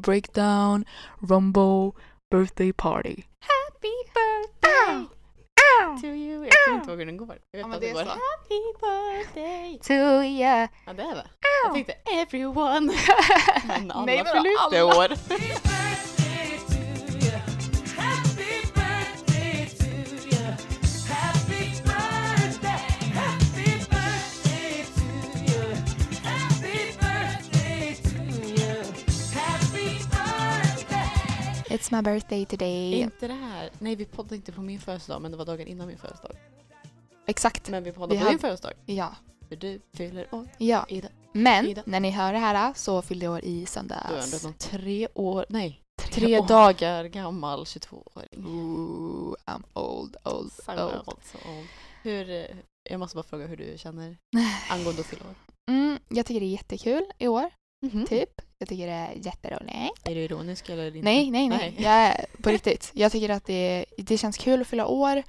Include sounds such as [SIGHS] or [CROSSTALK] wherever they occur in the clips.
Breakdown, rumble, birthday party. Happy birthday to you. Jag kommer inte hur den går. Jag vet Ja, att det det er går. Happy birthday. To ya. Ja det är det. Jag tänkte everyone. [LAUGHS] Men alla fyller det år. [LAUGHS] It's my birthday today. Inte det här. Nej vi poddade inte på min födelsedag men det var dagen innan min födelsedag. Exakt. Men vi poddade Vi på hade- din födelsedag. Ja. För du fyller år Ja. idag. Men Ida. när ni hör det här så fyllde jag år i Du är söndags. ändå tre år, nej tre år. dagar gammal 22-åring. Ooh, I'm old, old, So old. old, so old. Hur, eh, jag måste bara fråga hur du känner [SIGHS] angående att fylla år. Mm, jag tycker det är jättekul i år, Mhm. typ. Jag tycker det är jätteroligt. Är du ironisk eller inte? Nej, nej, nej. Jag är [LAUGHS] på riktigt. Jag tycker att det, det känns kul att fylla år.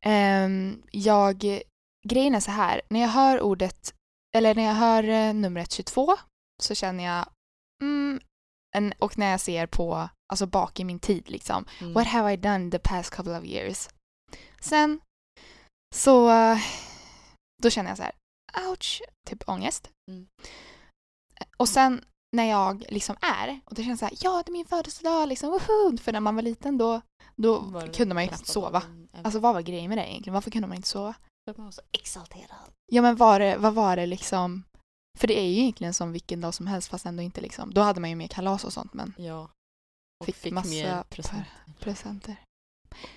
Ehm, jag, grejen är så här, när jag hör ordet, eller när jag hör eh, numret 22 så känner jag, mm, en, och när jag ser på, alltså bak i min tid liksom, Mm. what have I done the past couple of years? Sen så, då känner jag så här, ouch, typ ångest. Mm. Och sen när jag liksom är, och det känns så här, ja det är min födelsedag liksom, woho! För när man var liten då, då Var kunde man ju knappt sova. Alltså vad var grejen med det egentligen? Varför kunde man inte sova? För man var så exalterad. Ja men var det, vad var det liksom? För det är ju egentligen som vilken dag som helst fast ändå inte liksom. Då hade man ju mer kalas och sånt men Ja. Och Fick fick, massa mer present presenter.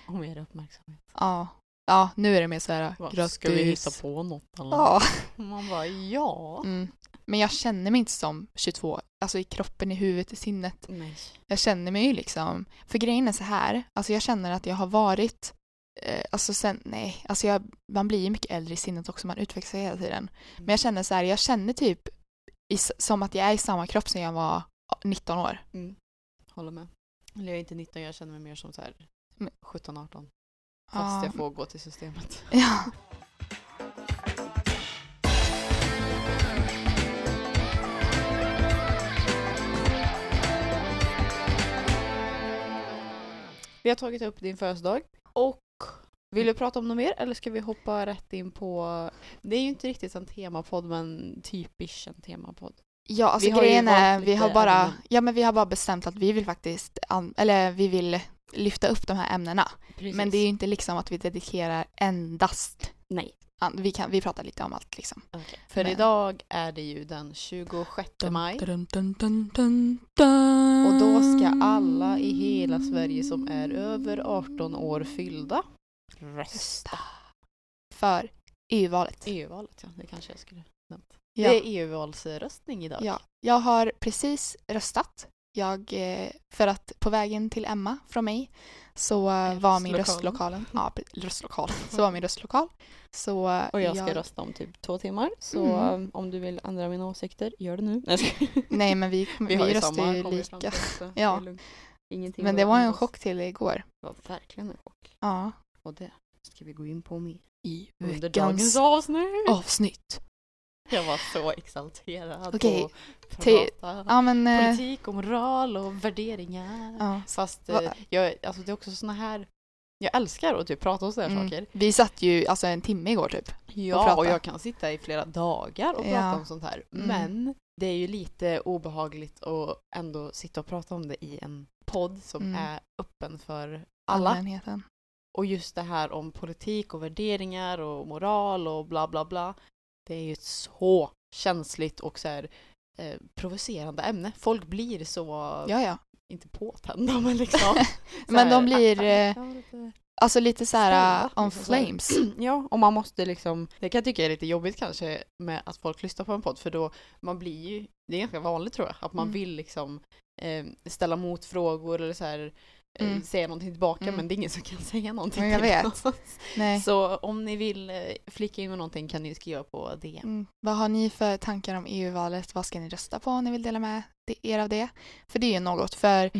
och mer uppmärksamhet. Ja. Ja, nu är det mer så här grattis. Ska vi hitta på något eller? Ja. Man bara ja. Mm. Men jag känner mig inte som 22. Alltså i kroppen, i huvudet, i sinnet. Nej. Jag känner mig ju liksom, för grejen är så här, alltså jag känner att jag har varit, eh, alltså sen, nej, alltså jag, man blir ju mycket äldre i sinnet också, man utvecklas hela tiden. Men jag känner så här, jag känner typ i, som att jag är i samma kropp som jag var 19 år. Mm. Håller med. Eller jag är inte 19, jag känner mig mer som så här Men- 17-18. Fast Ja. jag får gå till systemet. [LAUGHS] Ja. Vi har tagit upp din födelsedag och vill du prata om något mer eller ska vi hoppa rätt in på Det är ju inte riktigt en temapodd men typisch en temapodd. Ja, alltså Vi har ju grejen är, vi har bara, ämnen. ja men vi har bara bestämt att vi vill faktiskt, eller vi vill lyfta upp de här ämnena. Precis. Men det är ju inte liksom att vi dedikerar endast, Nej. Vi, kan, vi pratar lite om allt liksom. För Men- idag är det ju den 26 maj dun, dun, dun. och då ska alla i hela Sverige som är över 18 år fyllda rösta. För EU-valet. EU-valet ja, det kanske jag skulle nämnt. Ja. Det är EU-valsröstning idag. ja. Jag har precis röstat. Jag, eh, för att på vägen till Emma från mig så var min Röstlokalen. ja röstlokal, [LAUGHS] så var min röstlokal. Så Och jag ska rösta om typ två timmar. Så Mm. om du vill ändra mina åsikter, gör det nu. [LAUGHS] Nej, jag men vi, vi, har ju röstar ju vi fram lika. [LAUGHS] Ja. Ingenting Men det var en oss. chock till igår. Det var verkligen en chock. Ja. Och det ska vi gå in på med I veckans avsnitt. avsnitt. [LAUGHS] Jag var så exalterad Okej, till- prata Ja men... eh, politik och moral och värderingar. Ja. Fast eh, jag, alltså det är också såna här jag älskar att typ prata om sådana här Mm. saker. Vi satt ju alltså en timme igår typ. Ja, prata. och jag kan sitta i flera dagar och Ja. prata om sånt här. Mm. Men det är ju lite obehagligt att ändå sitta och prata om det i en podd som Mm. är öppen för alla. Allmänheten. Och just det här om politik och värderingar och moral och bla bla bla. Det är ju ett så känsligt och så här eh, provocerande ämne. Folk blir så, Ja ja. inte påtända men liksom. [LAUGHS] Men de blir, ah, eh, Alltså lite så här Ställa, on liksom flames. [CLEARS THROAT] Ja, och man måste liksom, det kan jag tycka är lite jobbigt kanske med att folk lyssnar på en podd för då man blir ju, det är ganska vanligt tror jag, att man Mm. vill liksom eh, ställa motfrågor eller så här Mm. säga någonting tillbaka Mm. men det är ingen som kan [LAUGHS] säga någonting Men jag vet. Så om ni vill eh, flika in med någonting kan ni skriva på DM. Mm. Vad har ni för tankar om EU-valet? Vad ska ni rösta på om ni vill dela med er av det? För det är ju något. För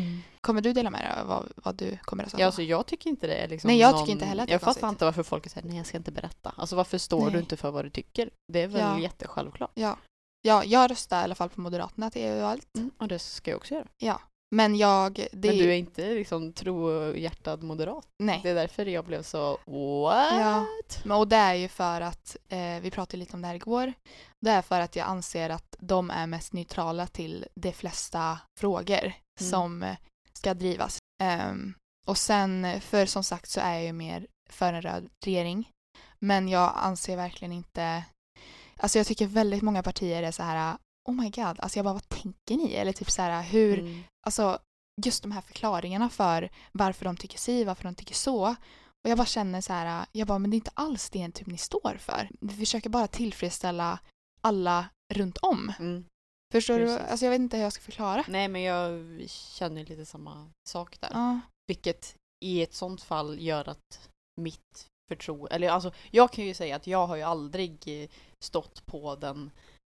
kommer du dela med dig av vad, vad du kommer rösta på? Ja, alltså jag tycker inte det är liksom Nej, jag någon... tycker inte heller att det är Jag fattar inte varför folk säger nej jag ska inte berätta. Alltså varför står Nej. du inte för vad du tycker? Det är väl Ja. jättesjälvklart. Ja. ja, jag röstar i alla fall på Moderaterna till EU-valet. Mm, och det ska jag också göra. Ja. Men jag, det, Men du är inte liksom trohjärtad moderat. nej. Det är därför jag blev så what? Ja. Men, och det är ju för att, eh, vi pratade lite om det här igår, det är för att jag anser att de är mest neutrala till de flesta frågor Mm. som ska drivas. Ehm, och sen, för som sagt så är jag ju mer för en röd regering. Men jag anser verkligen inte, alltså jag tycker väldigt många partier är så här, oh my god, alltså jag bara vad tänker ni? Eller typ så här hur, Mm. alltså just de här förklaringarna för varför de tycker si, varför de tycker så. Och jag bara känner så här, jag bara men det är inte alls det typ ni står för. Vi försöker bara tillfredsställa alla runt om. Mm. Förstår du? Precis. Alltså jag vet inte hur jag ska förklara. Nej men jag känner lite samma sak där. Ja. Vilket i ett sånt fall gör att mitt förtroende, eller alltså jag kan ju säga att jag har ju aldrig eh, stått på den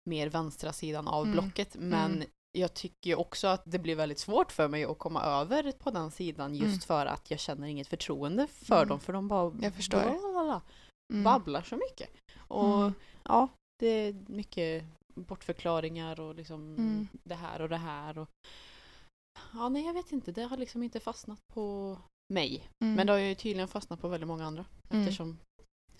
mer vänstra sidan av Mm. blocket men Mm. jag tycker också att det blir väldigt svårt för mig att komma över på den sidan just Mm. för att jag känner inget förtroende för Mm. dem för de bara Jag förstår. blablabla, Mm. babblar så mycket. Och Mm. ja, det är mycket bortförklaringar och liksom Mm. det här och det här. Och... Ja, nej jag vet inte, det har liksom inte fastnat på mig. Mm. Men det har ju tydligen fastnat på väldigt många andra. Mm. Eftersom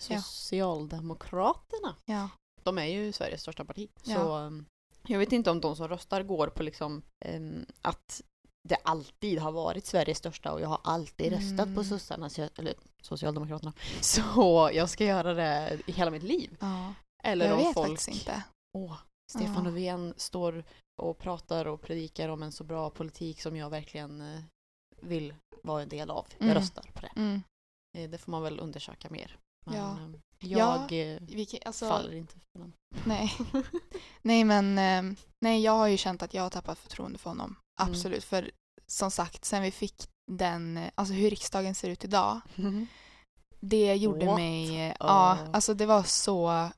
Ja. Socialdemokraterna, Ja. De är ju Sveriges största parti. Ja. Så um, jag vet inte om de som röstar går på liksom um, att det alltid har varit Sveriges största och jag har alltid röstat på Mm. sossarna, eller Socialdemokraterna. [LAUGHS] Så jag ska göra det i hela mitt liv. ja. Eller jag om vet folk faktiskt inte. Åh, Stefan Ja. Löfven står och pratar och predikar om en så bra politik som jag verkligen eh, vill vara en del av. Jag Mm. röstar på det. Mm. Eh, Det får man väl undersöka mer. Men Ja. Eh, Ja, jag eh, Vilket, alltså, faller inte för den. nej. [LAUGHS] nej men ehm, nej jag har ju känt att jag har tappat förtroende för honom. Mm. Absolut. För som sagt, sen vi fick den, eh, alltså hur riksdagen ser ut idag, det gjorde What? mig, Uh. ja, alltså det var så,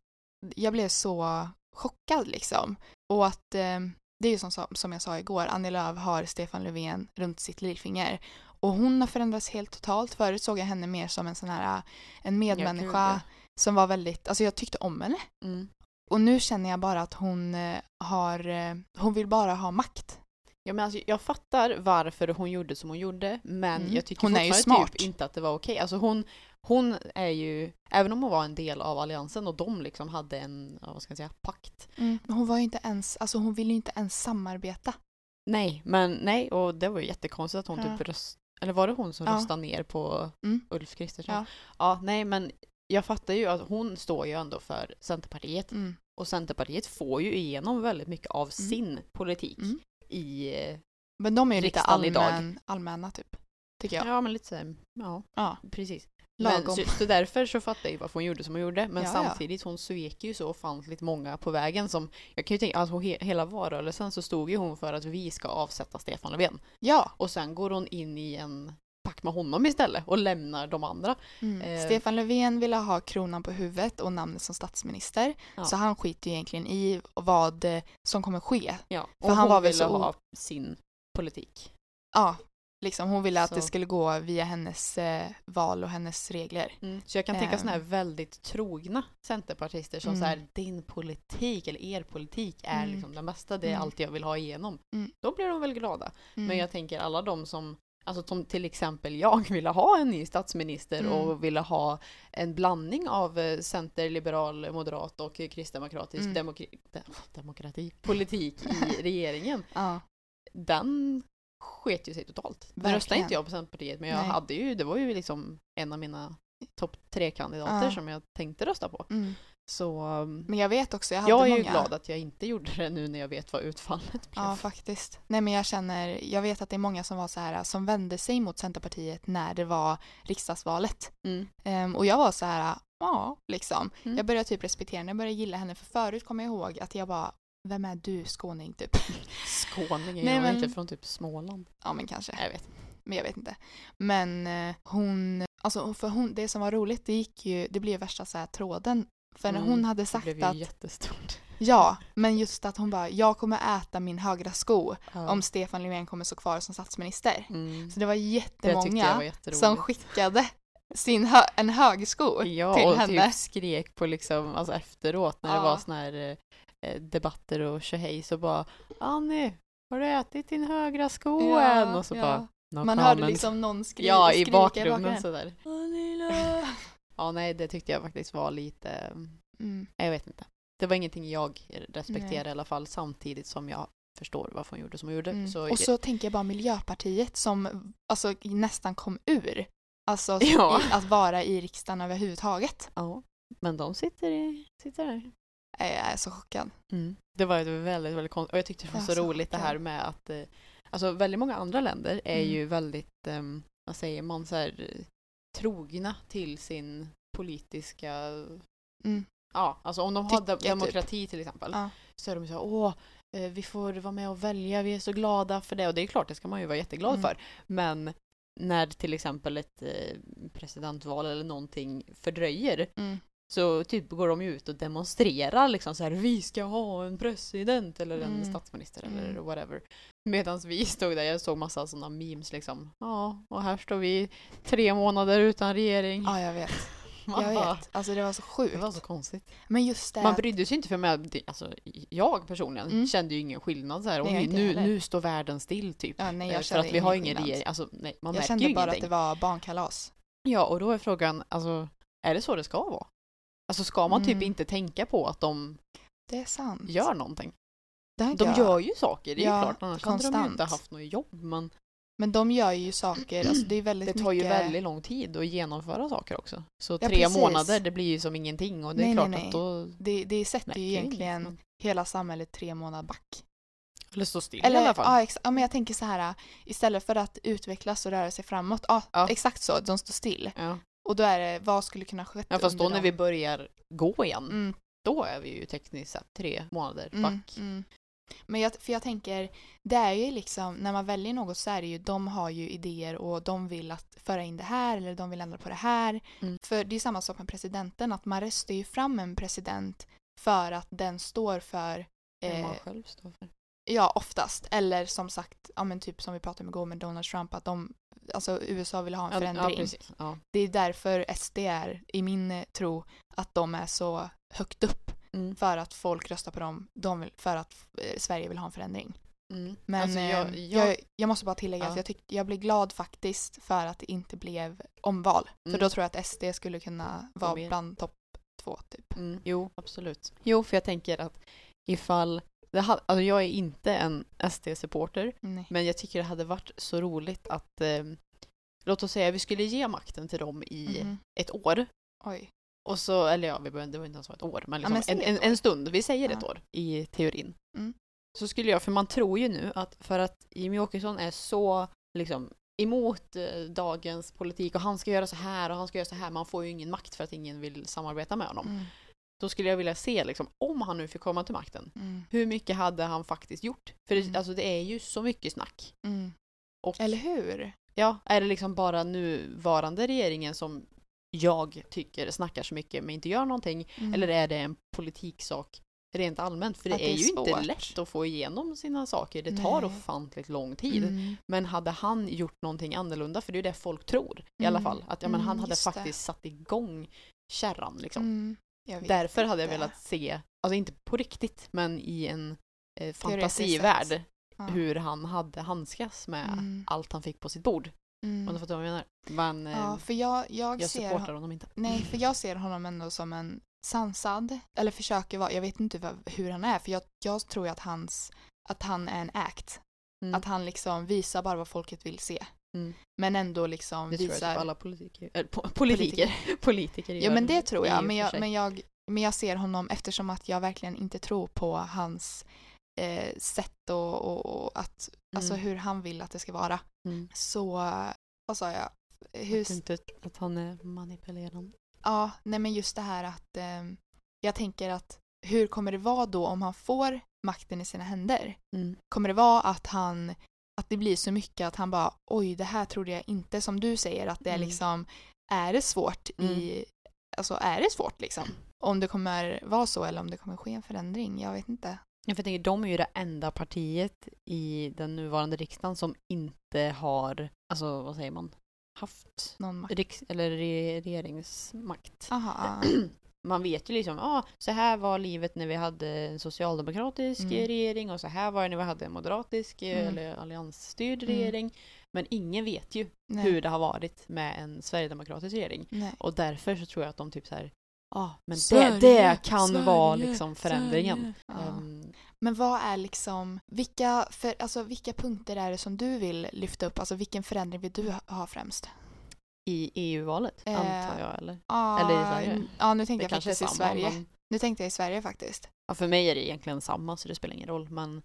jag blev så chockad liksom. Och att eh, det är ju som, som jag sa igår, Annie Lööf har Stefan Löfven runt sitt lillfinger. Och hon har förändrats helt totalt. Förut såg jag henne mer som en sån här, en medmänniska som var väldigt, alltså jag tyckte om henne. Mm. Och nu känner jag bara att hon eh, har, eh, hon vill bara ha makt. Ja, men alltså, jag fattar varför hon gjorde som hon gjorde men Mm. jag tycker Hon är ju fortfarande smart. Typ inte att det var okej. Alltså hon, hon är ju, även om hon var en del av alliansen och de liksom hade en, vad ska jag säga, pakt. Men hon var ju inte ens, alltså hon ville ju inte ens samarbeta. Nej, men nej, och det var ju jättekonstigt att hon Ja. typ röst, eller var det hon som Ja. röstade ner på Mm. Ulf Kristersson? Ja. ja, nej men jag fattar ju att hon står ju ändå för Centerpartiet Mm. och Centerpartiet får ju igenom väldigt mycket av Mm. sin politik Mm. i, eh, Men de är ju lite Riksdagen idag. allmän, allmänna typ. Tycker jag. ja men lite såhär, ja Ja. precis. Men, så, så därför så fattar jag ju varför hon gjorde som hon gjorde. Men Ja, ja. samtidigt, hon svek ju så ofantligt många på vägen som, jag kan ju tänka, alltså he, hela valrörelsen så stod ju hon för att vi ska avsätta Stefan Löfven. Ja. Och sen går hon in i en pakt med honom istället och lämnar de andra. Mm. Eh. Stefan Löfven ville ha kronan på huvudet och namnet som statsminister. Ja. Så han skiter egentligen i vad eh, som kommer ske. Ja, För och han hon var väl ville så- ha sin politik. Ja, liksom hon ville att Så. det skulle gå via hennes eh, val och hennes regler. Så jag kan tänka Ehm. sådana här väldigt trogna centerpartister som Mm. så här, din politik eller er politik är Mm. liksom den bästa, det är Mm. allt jag vill ha igenom. Mm. Då blir de väl glada. Mm. Men jag tänker alla de som, alltså som till exempel jag [LAUGHS] ville ha en ny statsminister Mm. och ville ha en blandning av eh, center, liberal, moderat och kristdemokratisk Mm. demokrati, de, demokrati, politik i [LAUGHS] regeringen. Ja. Den sket ju sig totalt. Nu röstade inte jag på Centerpartiet men jag Nej. hade ju, det var ju liksom en av mina topp tre kandidater Ja. som jag tänkte rösta på. Mm. Så um, Men jag vet också, jag hade jag är många... ju glad att jag inte [LAUGHS] gjorde det nu när jag vet vad utfallet blev. Ja, faktiskt. Nej, men jag känner, jag vet att det är många som var så här, som vände sig mot Centerpartiet när det var riksdagsvalet. Mm. Ehm, och jag var så här, ja, liksom. Mm. Jag började typ respektera henne, jag började gilla henne, för förut kommer jag ihåg att jag bara, vem är du, skåning, typ? [LAUGHS] Skåning, Nej, jag men- inte från typ Småland. ja, men kanske. Jag vet. Men jag vet inte. Men eh, hon, alltså för hon, det som var roligt, det gick ju, det blev värsta så här tråden. För Mm, hon hade Det sagt blev ju att, jättestort. [LAUGHS] ja, men just att hon bara, jag kommer äta min högra sko Ja. om Stefan Löfven kommer stå kvar som statsminister. Mm. Så det var Det tyckte jag var jättemånga som skickade sin hö en högsko Ja, till och henne. typ skrek på liksom, alltså efteråt när det Ja. var såna här eh, debatter och tjohej så bara Annie, har du ätit din högra sko än? Och så ja. bara no Man hörde comment. liksom någon skri Ja, i skrika bakgrunden sådär. Ja, nej, det tyckte jag faktiskt var lite, Mm. jag vet inte. Det var ingenting jag respekterade i alla fall samtidigt som jag förstår varför hon gjorde som hon gjorde. Mm. Så, och så tänker jag bara Miljöpartiet som alltså, nästan kom ur. Alltså [LAUGHS] Ja. i, att vara i riksdagen överhuvudtaget. ja, men de sitter, i, sitter där. Jag är så chockad. Det var ett väldigt, väldigt konstigt. Och jag tyckte det var så så roligt det här chockad. med att eh, Alltså väldigt många andra länder är Mm. ju väldigt, ehm, vad säger man, så här, trogna till sin politiska Mm. Ja, alltså om de har Tycke, de- demokrati till exempel Ja. så är de så här, åh, eh, vi får vara med och välja, vi är så glada för det och det är klart, det ska man ju vara jätteglad Mm. för. Men när till exempel ett eh, presidentval eller någonting fördröjer Mm. Så typ går de ju ut och demonstrerar liksom så här vi ska ha en president eller en Mm. statsminister Mm. eller whatever. Medan vi stod där, jag såg massa sådana memes liksom. Ja, och här står vi tre månader utan regering. Ja, jag vet. [LAUGHS] Man Jag bara, vet. Alltså det var så sjukt. Det var så konstigt. Men just det. Man att- brydde sig inte för mig. Alltså, jag personligen Mm. kände ju ingen skillnad så här. Nej, nu, nu står världen still typ. ja, nej, Eh, jag för kände att vi har ingen regering. Alltså, nej, man Jag märker kände ju bara ingenting. att det var barnkalas. Ja, och då är frågan, alltså, är det så det ska vara? Alltså ska man typ Mm. inte tänka på att de är gör någonting? det De jag- gör ju saker, det är Ja, ju klart. Annars hade de ju konstant. inte haft något jobb. Men Men de gör ju saker, alltså det är [CLEARS THROAT] väldigt det tar ju mycket... väldigt lång tid att genomföra saker också. Så Ja, tre precis. månader, det blir ju som ingenting. Och det är Nej, klart nej, nej. att då Det, det sätter ju egentligen inget, men- hela samhället tre månader back. Eller stå still Eller, i alla fall. Ja, ja, men jag tänker så här, istället för att utvecklas och röra sig framåt, ja, Ja. exakt så, de står still. Ja. Och då är det, vad skulle kunna ske Ja, fast då när vi börjar gå igen, Mm, då är vi ju tekniskt sett tre månader mm, back. mm. Men jag, för jag tänker, det är ju liksom, när man väljer något så är det ju, de har ju idéer och de vill att föra in det här eller de vill ändra på det här. Mm. För det är samma sak med presidenten, att man röstar ju fram en president för att den står för eh, man själv står för. Ja, oftast. Eller som sagt, ja men typ som vi pratade om igår med Donald Trump, att de, alltså USA vill ha en förändring. Ja. Ja. det är därför SD är, i min eh, tro, att de är så högt upp. Mm. För att folk röstar på dem, de vill, för att eh, Sverige vill ha en förändring. Mm. Men Alltså, eh, jag, jag, jag, jag, måste bara tillägga Ja. att jag, tyck, jag blir glad faktiskt för att det inte blev omval. För Mm. då tror jag att SD skulle kunna vara bland topp två typ. mm, jo, absolut. Jo, för jag tänker att ifall det ha, alltså jag är inte en SD-supporter, men jag tycker det hade varit så roligt att eh, låt oss säga vi skulle ge makten till dem i Mhm. ett år. Oj. Och så, eller ja, vi behöver, det var inte ens ett år, men, Ja, liksom men säg en, ett en, en stund. Vi säger ett Ja. år i teorin. Mm. Så skulle jag, för man tror ju nu att för att Jimmy Åkesson är så liksom emot eh, dagens politik och han ska göra så här och han ska göra så här, man får ju ingen makt för att ingen vill samarbeta med honom. Mm. Då skulle jag vilja se liksom, om han nu fick komma till makten, Mm. hur mycket hade han faktiskt gjort? För det, Mm. alltså, det är ju så mycket snack. Mm. Och Eller hur? ja, är det liksom bara nuvarande regeringen som jag tycker snackar så mycket men inte gör någonting? Mm. Eller är det en politiksak rent allmänt? För det, Att är, ju inte lätt att få igenom sina saker. Det tar Nej. ofantligt lång tid. Mm. Men hade han gjort någonting annorlunda, för det är ju det folk tror i alla Mm. fall, att ja, men han hade just det. faktiskt satt igång kärran liksom. Därför hade jag velat se, alltså inte på riktigt, men i en eh, fantasivärld. Ja. hur han hade handskas med Mm. allt han fick på sitt bord. Mm. Om du fattar vad jag menar. Men eh, Ja, för jag, jag, jag ser supportar honom inte. Nej, för jag ser honom ändå som en sansad, eller försöker vara, jag vet inte vad, hur han är, för jag, jag tror att, hans, att han är en act. Mm. Att han liksom visar bara vad folket vill se. Mm. Men ändå liksom Det tror jag visar... typ alla politiker, äh, po- [LAUGHS] politiker, politiker Ja gör men det tror jag, men jag, men, jag, men jag ser honom eftersom att jag verkligen inte tror på hans eh, sätt och, och, och att, alltså Mm. hur han vill att det ska vara. Mm. Så, vad sa jag? Hur, Att, inte, att han är manipulerande. Ja, nej men just det här att eh, jag tänker att hur kommer det vara då om han får makten i sina händer? Mm. Kommer det vara att han att det blir så mycket att han bara oj det här trodde jag inte som du säger att det är Mm. liksom är det svårt i alltså är det svårt liksom om det kommer vara så eller om det kommer ske en förändring jag vet inte. Jag tänker, de är ju det enda partiet i den nuvarande riksdagen som inte har, alltså vad säger man, haft Någon makt. eller re regeringsmakt. Aha. [CLEARS THROAT] Man vet ju liksom, ja, så här var livet när vi hade en socialdemokratisk Mm. regering och så här var det när vi hade en moderatisk eh, Mm. eller alliansstyrd Mm. regering. Men ingen vet ju Nej. hur det har varit med en sverigedemokratisk regering. Nej. Och därför så tror jag att de typ så här, ja, men Sverige, det, det kan Sverige, vara liksom förändringen. Ja. Ehm, Men vad är liksom, vilka, för, alltså, vilka punkter är det som du vill lyfta upp? Alltså vilken förändring vill du ha främst? I EU-valet, Eh, antar jag, eller? Ja, Eller i Sverige. Ja, nu tänkte Det jag faktiskt i Sverige. men Nu tänkte jag i Sverige faktiskt. ja, för mig är det egentligen samma så det spelar ingen roll. Men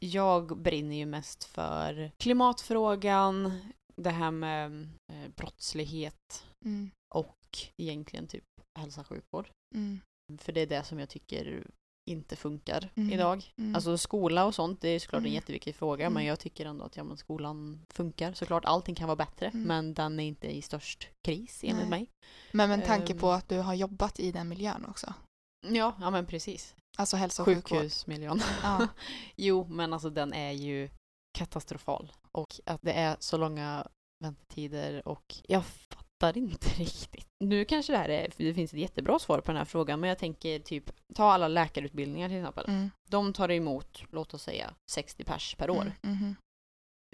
jag brinner ju mest för klimatfrågan, det här med eh, brottslighet Mm. och egentligen typ hälsa och sjukvård. Mm. För det är det som jag tycker inte funkar Mm. idag. Mm. Alltså skola och sånt, det är såklart en Mm. jätteviktig fråga Mm. men jag tycker ändå att ja, men skolan funkar. Såklart allting kan vara bättre Mm. men den är inte i störst kris enligt Nej. mig. Men med tanke Ehm. på att du har jobbat i den miljön också. Ja, ja men precis. Alltså hälso och sjukvård. Sjukhusmiljön. Ja. [LAUGHS] jo, men alltså den är ju katastrofal. Och att det är så långa väntetider och jag fattar inte [LAUGHS] riktigt. Nu kanske det här är, det finns ett jättebra svar på den här frågan, men jag tänker typ ta alla läkarutbildningar till exempel. Mm. De tar emot, låt oss säga, 60 pers per år. Mm. Mhm.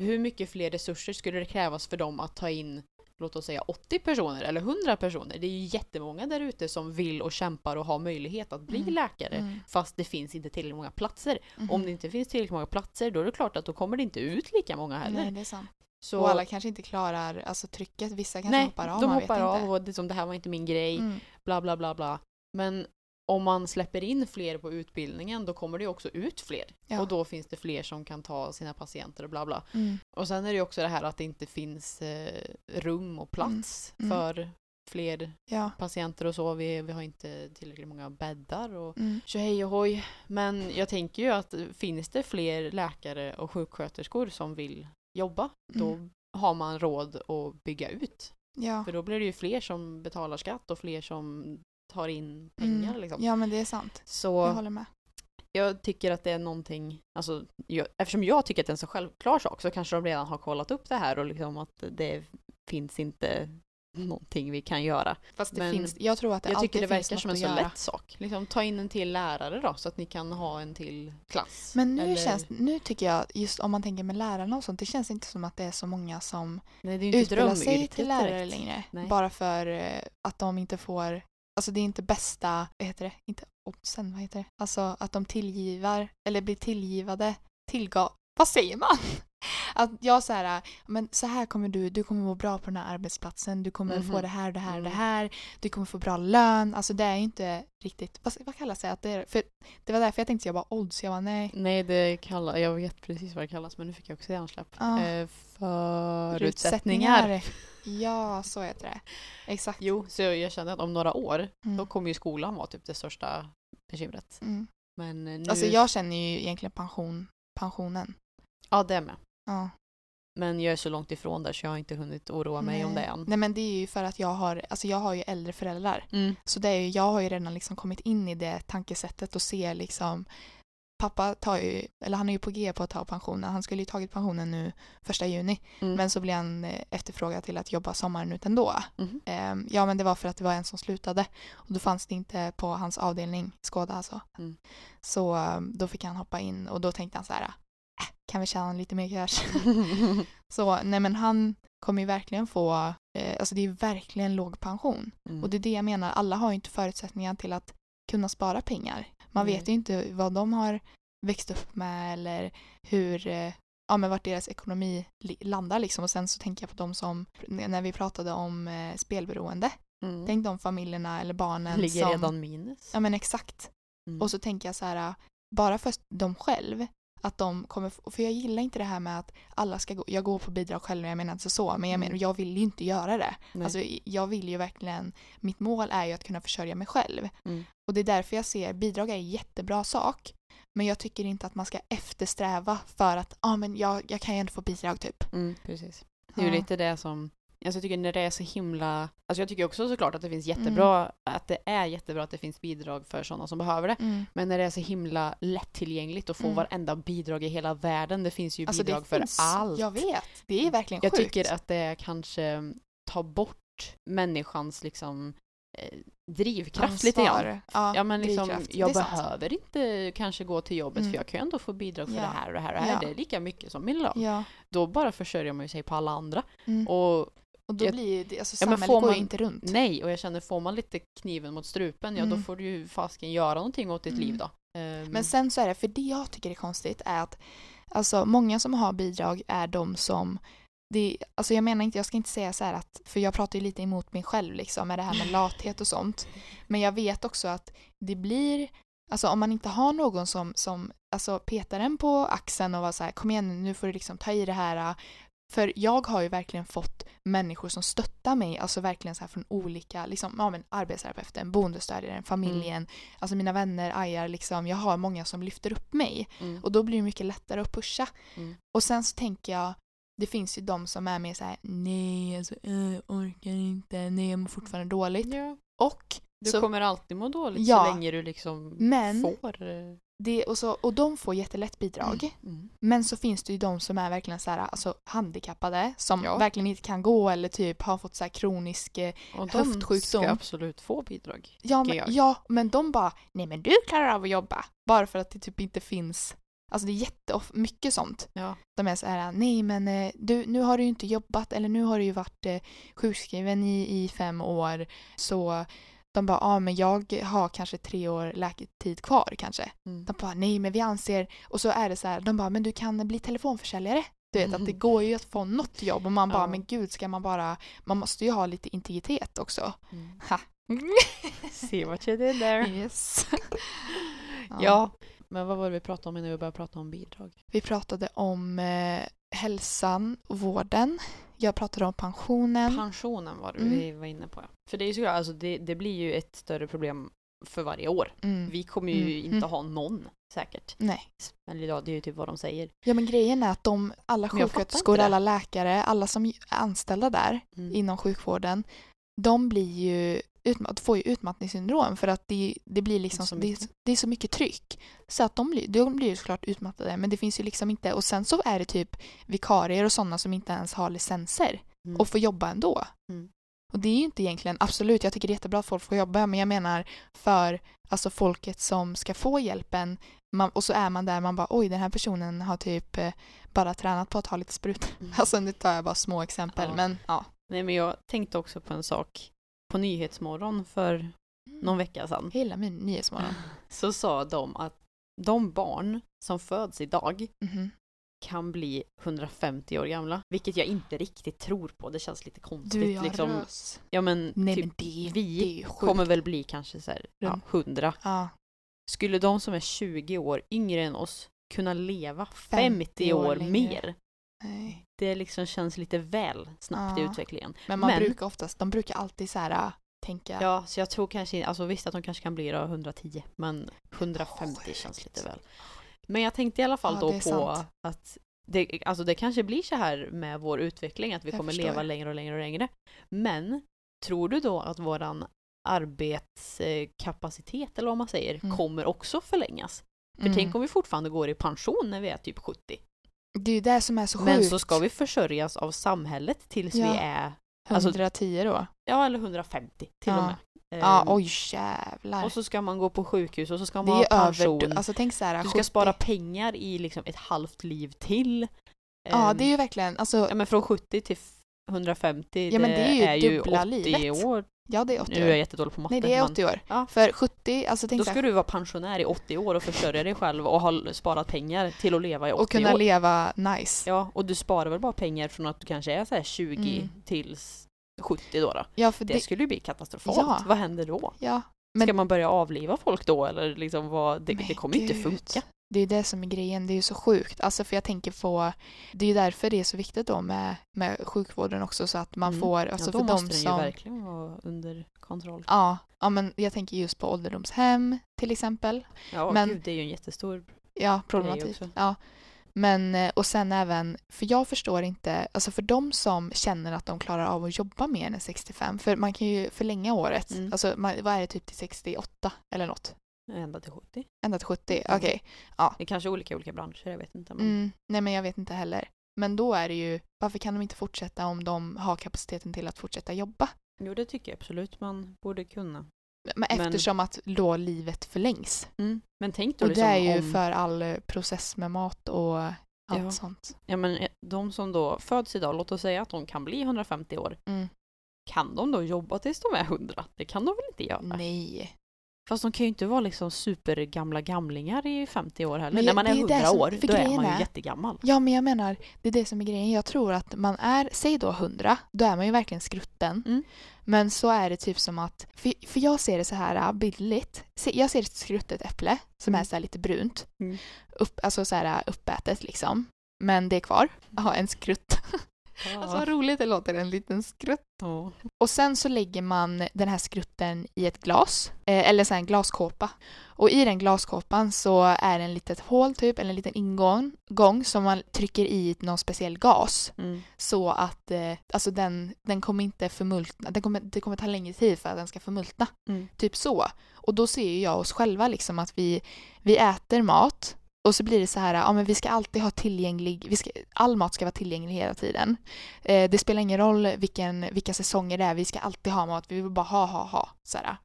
Hur mycket fler resurser skulle det krävas för dem att ta in låt oss säga 80 personer eller 100 personer. Det är ju jättemånga där ute som vill och kämpar och har möjlighet att bli Mm. läkare. Mm. Fast det finns inte tillräckligt många platser. Mhm. Om det inte finns tillräckligt många platser då är det klart att då kommer det inte ut lika många heller. Nej, det är sant. Så, Och alla kanske inte klarar alltså, trycket. Vissa kanske nej, hoppar av. de hoppar av inte. och det, är som, det här var inte min grej. Mm. Bla bla bla bla. Men om man släpper in fler på utbildningen då kommer det också ut fler. Ja. Och då finns det fler som kan ta sina patienter och bla bla. Mm. Och sen är det också det här att det inte finns eh, rum och plats Mm. Mm. för fler Ja. patienter och så. Vi, vi har inte tillräckligt många bäddar och Mm. tjohej och hoj. Men jag tänker ju att finns det fler läkare och sjuksköterskor som vill jobba då Mm. har man råd att bygga ut. Ja. För då blir det ju fler som betalar skatt och fler som tar in pengar Mm. liksom. ja, men det är sant. Så Jag håller med. jag tycker att det är någonting, alltså, jag, eftersom jag tycker att det är en så självklar sak så kanske de redan har kollat upp det här och liksom att det finns inte någonting vi kan göra. Fast det Men finns, jag tror att det jag tycker det finns verkar som en så göra. lätt sak. Liksom, ta in en till lärare då så att ni kan ha en till klass. Men nu Eller- känns, nu tycker jag, just om man tänker med lärarna och sånt, det känns inte som att det är så många som Nej, det är ju inte utbildar sig till lärare direkt. längre. Nej. Bara för eh, att de inte får, alltså det är inte bästa, vad heter det, inte oddsen, vad heter det? Alltså att de tillgivar, eller blir tillgivade, tillgav, vad säger man? Att jag så här, men så här kommer du, du kommer må bra på den här arbetsplatsen, du kommer Mhm. få det här, det här, det Mm. här, du kommer få bra lön. Alltså det är inte riktigt, vad, vad kallas det? Att det, är, för det var därför jag tänkte jag bara odds, jag bara nej. Nej, det kallar, jag vet precis vad det kallas men nu fick jag också hjärnsläpp. Ja. Eh, förutsättningar. Ja, så heter det. Exakt. Jo, så jag kände att om några år Mm. då kommer ju skolan vara typ det största bekymret. Mm. Men eh, nu... Alltså jag känner ju egentligen pension, pensionen. Ja, det med. Ja. Men jag är så långt ifrån där så jag har inte hunnit oroa mig om det än. Nej men det är ju för att jag har, alltså jag har ju äldre föräldrar. Mm. Så det är ju, jag har ju redan liksom kommit in i det tankesättet och ser liksom Pappa tar ju, eller han är ju på G på att ta pensionen. Han skulle ju tagit pensionen nu första juni. Mm. Men så blev han eh, efterfrågad till att jobba sommaren ut ändå. Mhm. Ehm, ja men det var för att det var en som slutade. Och då fanns det inte på hans avdelning, Skåda alltså. Mm. Så ehm, då fick han hoppa in och då tänkte han så här, kan vi tjäna lite mer cash? [LAUGHS] [LAUGHS] så nej men han kommer ju verkligen få, eh, alltså det är verkligen låg pension. Mm. Och det är det jag menar, alla har ju inte förutsättningar till att kunna spara pengar. Man Nej. vet ju inte vad de har växt upp med eller hur, eh, ja men vart deras ekonomi landar liksom. Och sen så tänker jag på de som, när vi pratade om eh, spelberoende, Mm. tänk de familjerna eller barnen Ligger som, redan minus. ja men exakt. Mm. Och så tänker jag så här, bara för dem själv, att de kommer, för jag gillar inte det här med att alla ska gå, jag går på bidrag själv, jag menar inte så, men jag Mm. menar, jag vill ju inte göra det. Nej. Alltså jag vill ju verkligen, mitt mål är ju att kunna försörja mig själv. Mm. Och det är därför jag ser bidrag är en jättebra sak. Men jag tycker inte att man ska eftersträva för att, ah, men jag, jag kan ju ändå få bidrag typ. Mm, precis. Det är ju Ja. lite det som, alltså jag tycker när det är så himla, alltså jag tycker också såklart att det finns jättebra, att det är jättebra att det finns bidrag för sådana som behöver det. Mm. Men när det är så himla lättillgängligt att få Mm. varenda bidrag i hela världen, det finns ju Alltså bidrag för finns, allt. jag vet, det är verkligen Jag sjukt. tycker att det kanske ta bort människans liksom eh, drivkraft lite grann. Ansvar. Ja, Ja men liksom, drivkraft. jag är sant. behöver inte kanske gå till jobbet Mm. för jag kan ju ändå få bidrag för Ja. det här och det här och det här. Ja. Det är lika mycket som min lön. Ja. Då bara försörjer man ju sig på alla andra. Mm. Och Och då jag- blir det, alltså Ja, men samhället får går ju inte runt. nej, och jag känner får man lite kniven mot strupen, ja då Mm. får du ju fasken göra någonting åt ditt Mm. liv då. Ehm, Men sen så är det, för det jag tycker är konstigt är att alltså många som har bidrag är de som det, alltså jag menar inte, jag ska inte säga så här att, för jag pratar ju lite emot mig själv liksom med det här med lathet och sånt. Men jag vet också att det blir, alltså om man inte har någon som, som alltså petar en på axeln och var så här, kom igen nu får du liksom ta i det här. För jag har ju verkligen fått människor som stöttar mig, alltså verkligen så här från olika, liksom, ja men arbetsterapeuten, boendestödjaren, familjen, alltså mina vänner, ajar liksom, jag har många som lyfter upp mig. mm, Och då blir det mycket lättare att pusha. Mm. Och sen så tänker jag, det finns ju de som är mer så här: nej alltså jag orkar inte, nej jag mår fortfarande dåligt. ja. Och, Du så, kommer alltid må dåligt Ja. så länge du liksom Men- får. Det, och, så, och de får jättelätt bidrag. Mm. Men så finns det ju de som är verkligen så här, alltså handikappade som Ja. verkligen inte kan gå eller typ har fått så här kronisk eh, Och de Höftsjukdom. ska absolut få bidrag. Ja men, jag. ja, men de bara nej men du klarar av att jobba. Bara för att det typ inte finns, alltså det är jättemycket sånt. Ja. De är så här, nej men eh, du, nu har du ju inte jobbat eller nu har du ju varit eh, sjukskriven i, i fem år. Så de bara, ja men jag har kanske tre år läketid kvar kanske. Mm. De bara, nej men vi anser, och så är det så här, de bara, men du kan bli telefonförsäljare. Du vet att det [LAUGHS] går ju att få något jobb och man bara, Ja. men gud ska man bara, man måste ju ha lite integritet också. Mm. Ha. [LAUGHS] See what you did there. Yes. [LAUGHS] Ja. Men vad var det vi pratade om innan vi började prata om bidrag? Vi pratade om eh, hälsan och vården. Jag pratade om pensionen. Pensionen var det Mm. vi var inne på. Ja. För det är ju så, alltså det, det blir ju ett större problem för varje år. mm. Vi kommer ju Mm. inte Mm. ha någon säkert. Nej. Men idag, det är ju typ vad de säger. Ja men grejen är att de, alla sjuksköterskor, alla läkare, alla som är anställda där Mm. inom sjukvården, de blir ju utmatt, får ju utmattningssyndrom för att det, det blir liksom, det, är, mycket. det är så mycket tryck. Så att de blir, de blir ju såklart utmattade men det finns ju liksom inte, och sen så är det typ vikarier och sådana som inte ens har licenser Mm. och får jobba ändå. Mm. Och det är ju inte egentligen, absolut jag tycker det är jättebra att folk får jobba men jag menar för alltså folket som ska få hjälpen man, och så är man där man bara oj den här personen har typ eh, bara tränat på att ha lite sprutor. Mm. [LAUGHS] Alltså nu tar jag bara små exempel Ja. men ja. Nej men jag tänkte också på en sak på Nyhetsmorgon för någon vecka sedan. Hela min nyhetsmorgon. [LAUGHS] Så sa de att de barn som föds idag Mhm. kan bli 150 år gamla. Vilket jag inte riktigt tror på. Det känns lite konstigt. Du jag liksom. rös. Ja men, Nej typ, men det, vi det kommer väl bli kanske så här, ja, Runt. 100. Ja. Skulle de som är 20 år yngre än oss kunna leva 50, 50 år år, mer? Nej. Det liksom känns lite väl snabbt i Ja. utvecklingen. Men man Men- brukar oftast, de brukar alltid så här äh, tänka Ja, så jag tror kanske, alltså visst att de kanske kan bli då 110, men 150 Sjukt. känns lite väl. Men jag tänkte i alla fall Ja, då på sant. att det, alltså det kanske blir så här med vår utveckling, att vi Jag kommer förstår. leva längre och längre och längre. Men tror du då att våran arbetskapacitet, eller vad man säger, Mm. kommer också förlängas? För Mm. tänk om vi fortfarande går i pension när vi är typ 70. Det är ju det som är så Men sjukt. så ska vi försörjas av samhället tills Ja. vi är, alltså- 110 då? ja eller 150 till Ja. och med. Ja, Ehm, oj jävlar. Och så ska man gå på sjukhus och så ska man ha pension. över, alltså tänk så här, du ska 70 spara pengar i liksom ett halvt liv till. Ja, Ehm, det är ju verkligen, alltså, ja, men från 70 till 150, Ja, men det är ju dubbla 80 livet. år. ja det är 80 Nu är jag år. jättedålig på matte. Nej, det är men 80 år. Ja. För 70, alltså tänk Då ska här, du vara pensionär i 80 år och försörja dig själv och ha sparat pengar till att leva i 80 och kunna år. leva nice. Ja, och du sparar väl bara pengar från att du kanske är så här 20 Mm. tills 70 då. då. Ja, för Det, det, skulle ju bli katastrofalt. Ja. Vad händer då? ja, Men- Ska man börja avliva folk då eller liksom vad, det, Men det kommer ju inte funka. Det är det som är grejen, det är ju så sjukt. Alltså för jag tänker på, det är ju därför det är så viktigt då med, med sjukvården också så att man Mm. får, Ja, alltså då för måste de som... ju verkligen vara under kontroll. Ja, ja, men jag tänker just på ålderdomshem till exempel. Ja, Men- gud, det är ju en jättestor... Ja, problematik. Ja. Men, eh, och sen även, för jag förstår inte, alltså för de som känner att de klarar av att jobba mer än 65, för man kan ju förlänga året, Mm. alltså man, vad är det, typ till 68 eller något? Ända till 70. Ända till 70, Mm. okej. Det är kanske olika i olika branscher, jag vet inte. Men... Mm, nej men jag vet inte heller. Men då är det ju, varför kan de inte fortsätta om de har kapaciteten till att fortsätta jobba? Jo, det tycker jag absolut man borde kunna. Men eftersom att då livet förlängs. Mm. Men tänk då Och liksom det är ju om... för all eh, process med mat och allt Ja. sånt. Ja, men eh, de som då föds idag, låt oss säga att de kan bli 150 år. Mm. Kan de då jobba tills de är 100? Det kan de väl inte göra? Nej. Fast de kan ju inte vara liksom supergamla gamlingar i 50 år heller. Men När man är det är det 100 som- år, då är man ju är- jättegammal. Ja, men jag menar, det är det som är grejen. Jag tror att man är, säg då 100, då är man ju verkligen skrutten. Mm. Men så är det typ som att, för, för jag ser det så här äh, bildligt. Jag ser ett skruttet äpple som Mm. är så lite brunt. Mm. Upp, alltså så här äh, uppätet liksom. Men det är kvar. Ja, en skrutt. [LAUGHS] Alltså vad roligt det låter, en liten skrutt. Ja. Och sen så lägger man den här skrutten i ett glas, eh, eller så en glaskåpa. Och i den glaskåpan så är det en litet hål typ, eller en liten ingång gång som man trycker i någon speciell gas. Mm. Så att eh, alltså den, den kommer inte förmultna, den kommer, det kommer ta längre tid för att den ska förmultna. Mm. Typ så. Och då ser ju jag oss själva liksom att vi, vi äter mat och så blir det så här, ja men vi ska alltid ha tillgänglig, vi ska, all mat ska vara tillgänglig hela tiden. Eh, det spelar ingen roll vilken, vilka säsonger det är, vi ska alltid ha mat, vi vill bara ha, ha, ha. Så här.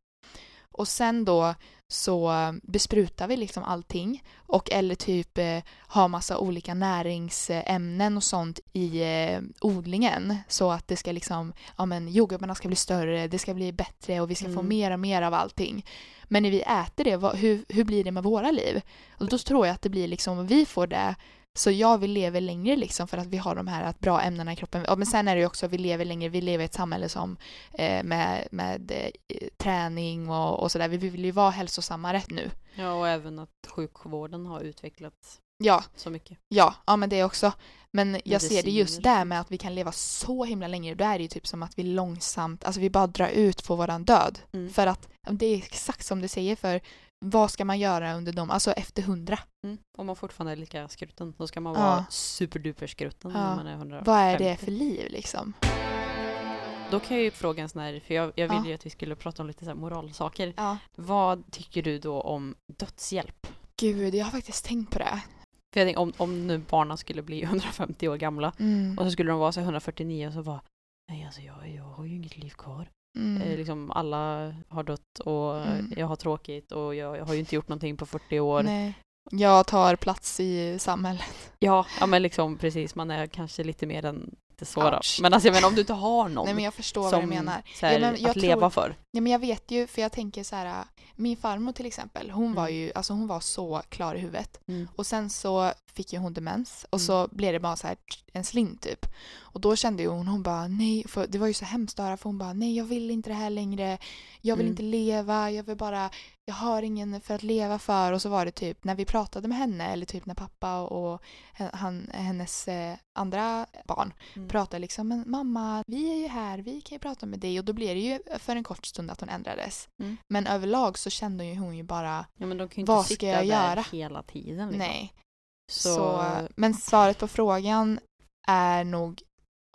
Och sen då så besprutar vi liksom allting och eller typ eh, ha massa olika näringsämnen och sånt i eh, odlingen så att det ska liksom, ja men jordgubbarna ska bli större, det ska bli bättre och vi ska få Mm. mer och mer av allting. Men när vi äter det, vad, hur, hur blir det med våra liv? Och då tror jag att det blir liksom, vi får det så jag vill leva längre liksom för att vi har de här bra ämnena i kroppen. Ja, men sen är det ju också att vi lever längre, vi lever i ett samhälle som eh, med, med eh, träning och, och sådär. Vi vill ju vara hälsosammare nu. ja, och även att sjukvården har utvecklats Ja, så mycket. ja, ja men det också. Men jag ser det Mediciner just där med att vi kan leva så himla länge. Då är det ju typ som att vi långsamt, alltså vi bara drar ut på våran död. Mm. För att ja, det är exakt som du säger för vad ska man göra under dem, alltså efter hundra? Mm. Om man fortfarande är lika skrutten, då ska man Ja. vara superduper skrutten Ja. när man är 150. Vad är det för liv liksom? Då kan jag ju fråga en sån här, för jag, jag ville Ja. ju att vi skulle prata om lite så moralsaker. Ja. Vad tycker du då om dödshjälp? Gud, jag har faktiskt tänkt på det. För jag tänker, om, om nu barnen skulle bli [LAUGHS] 150 år gamla Mm. och så skulle de vara så här 149 och så bara Nej alltså jag, jag har ju inget liv kvar. Mm. Eh, liksom alla har dött och Mm. jag har tråkigt och jag, jag har ju inte gjort någonting på 40 år. Nej. Jag tar plats i samhället. Ja, ja men liksom precis man är kanske lite mer än inte så då. Men alltså jag menar om du inte har någon Nej men jag förstår vad som du menar. här, Ja, men jag att leva tror- för. Ja, men jag vet ju, för jag tänker så här, min farmor till exempel, hon var Mm. ju, alltså hon var så klar i huvudet. Mm. Och sen så fick ju hon demens och Mm. så blev det bara så här en sling typ. Och då kände hon, hon bara nej, för det var ju så hemskt att höra för hon bara nej jag vill inte det här längre. Jag vill Mm. inte leva, jag vill bara, jag har ingen för att leva för. Och så var det typ när vi pratade med henne eller typ när pappa och han, hennes eh, andra barn Mm. pratade liksom men mamma vi är ju här, vi kan ju prata med dig och då blev det ju för en kort stund att hon ändrades. Mm. Men överlag så kände ju hon ju bara Ja men de kan ju Vad inte ska sitta jag där göra? hela tiden. Liksom. nej. Så, Så, men svaret på frågan är nog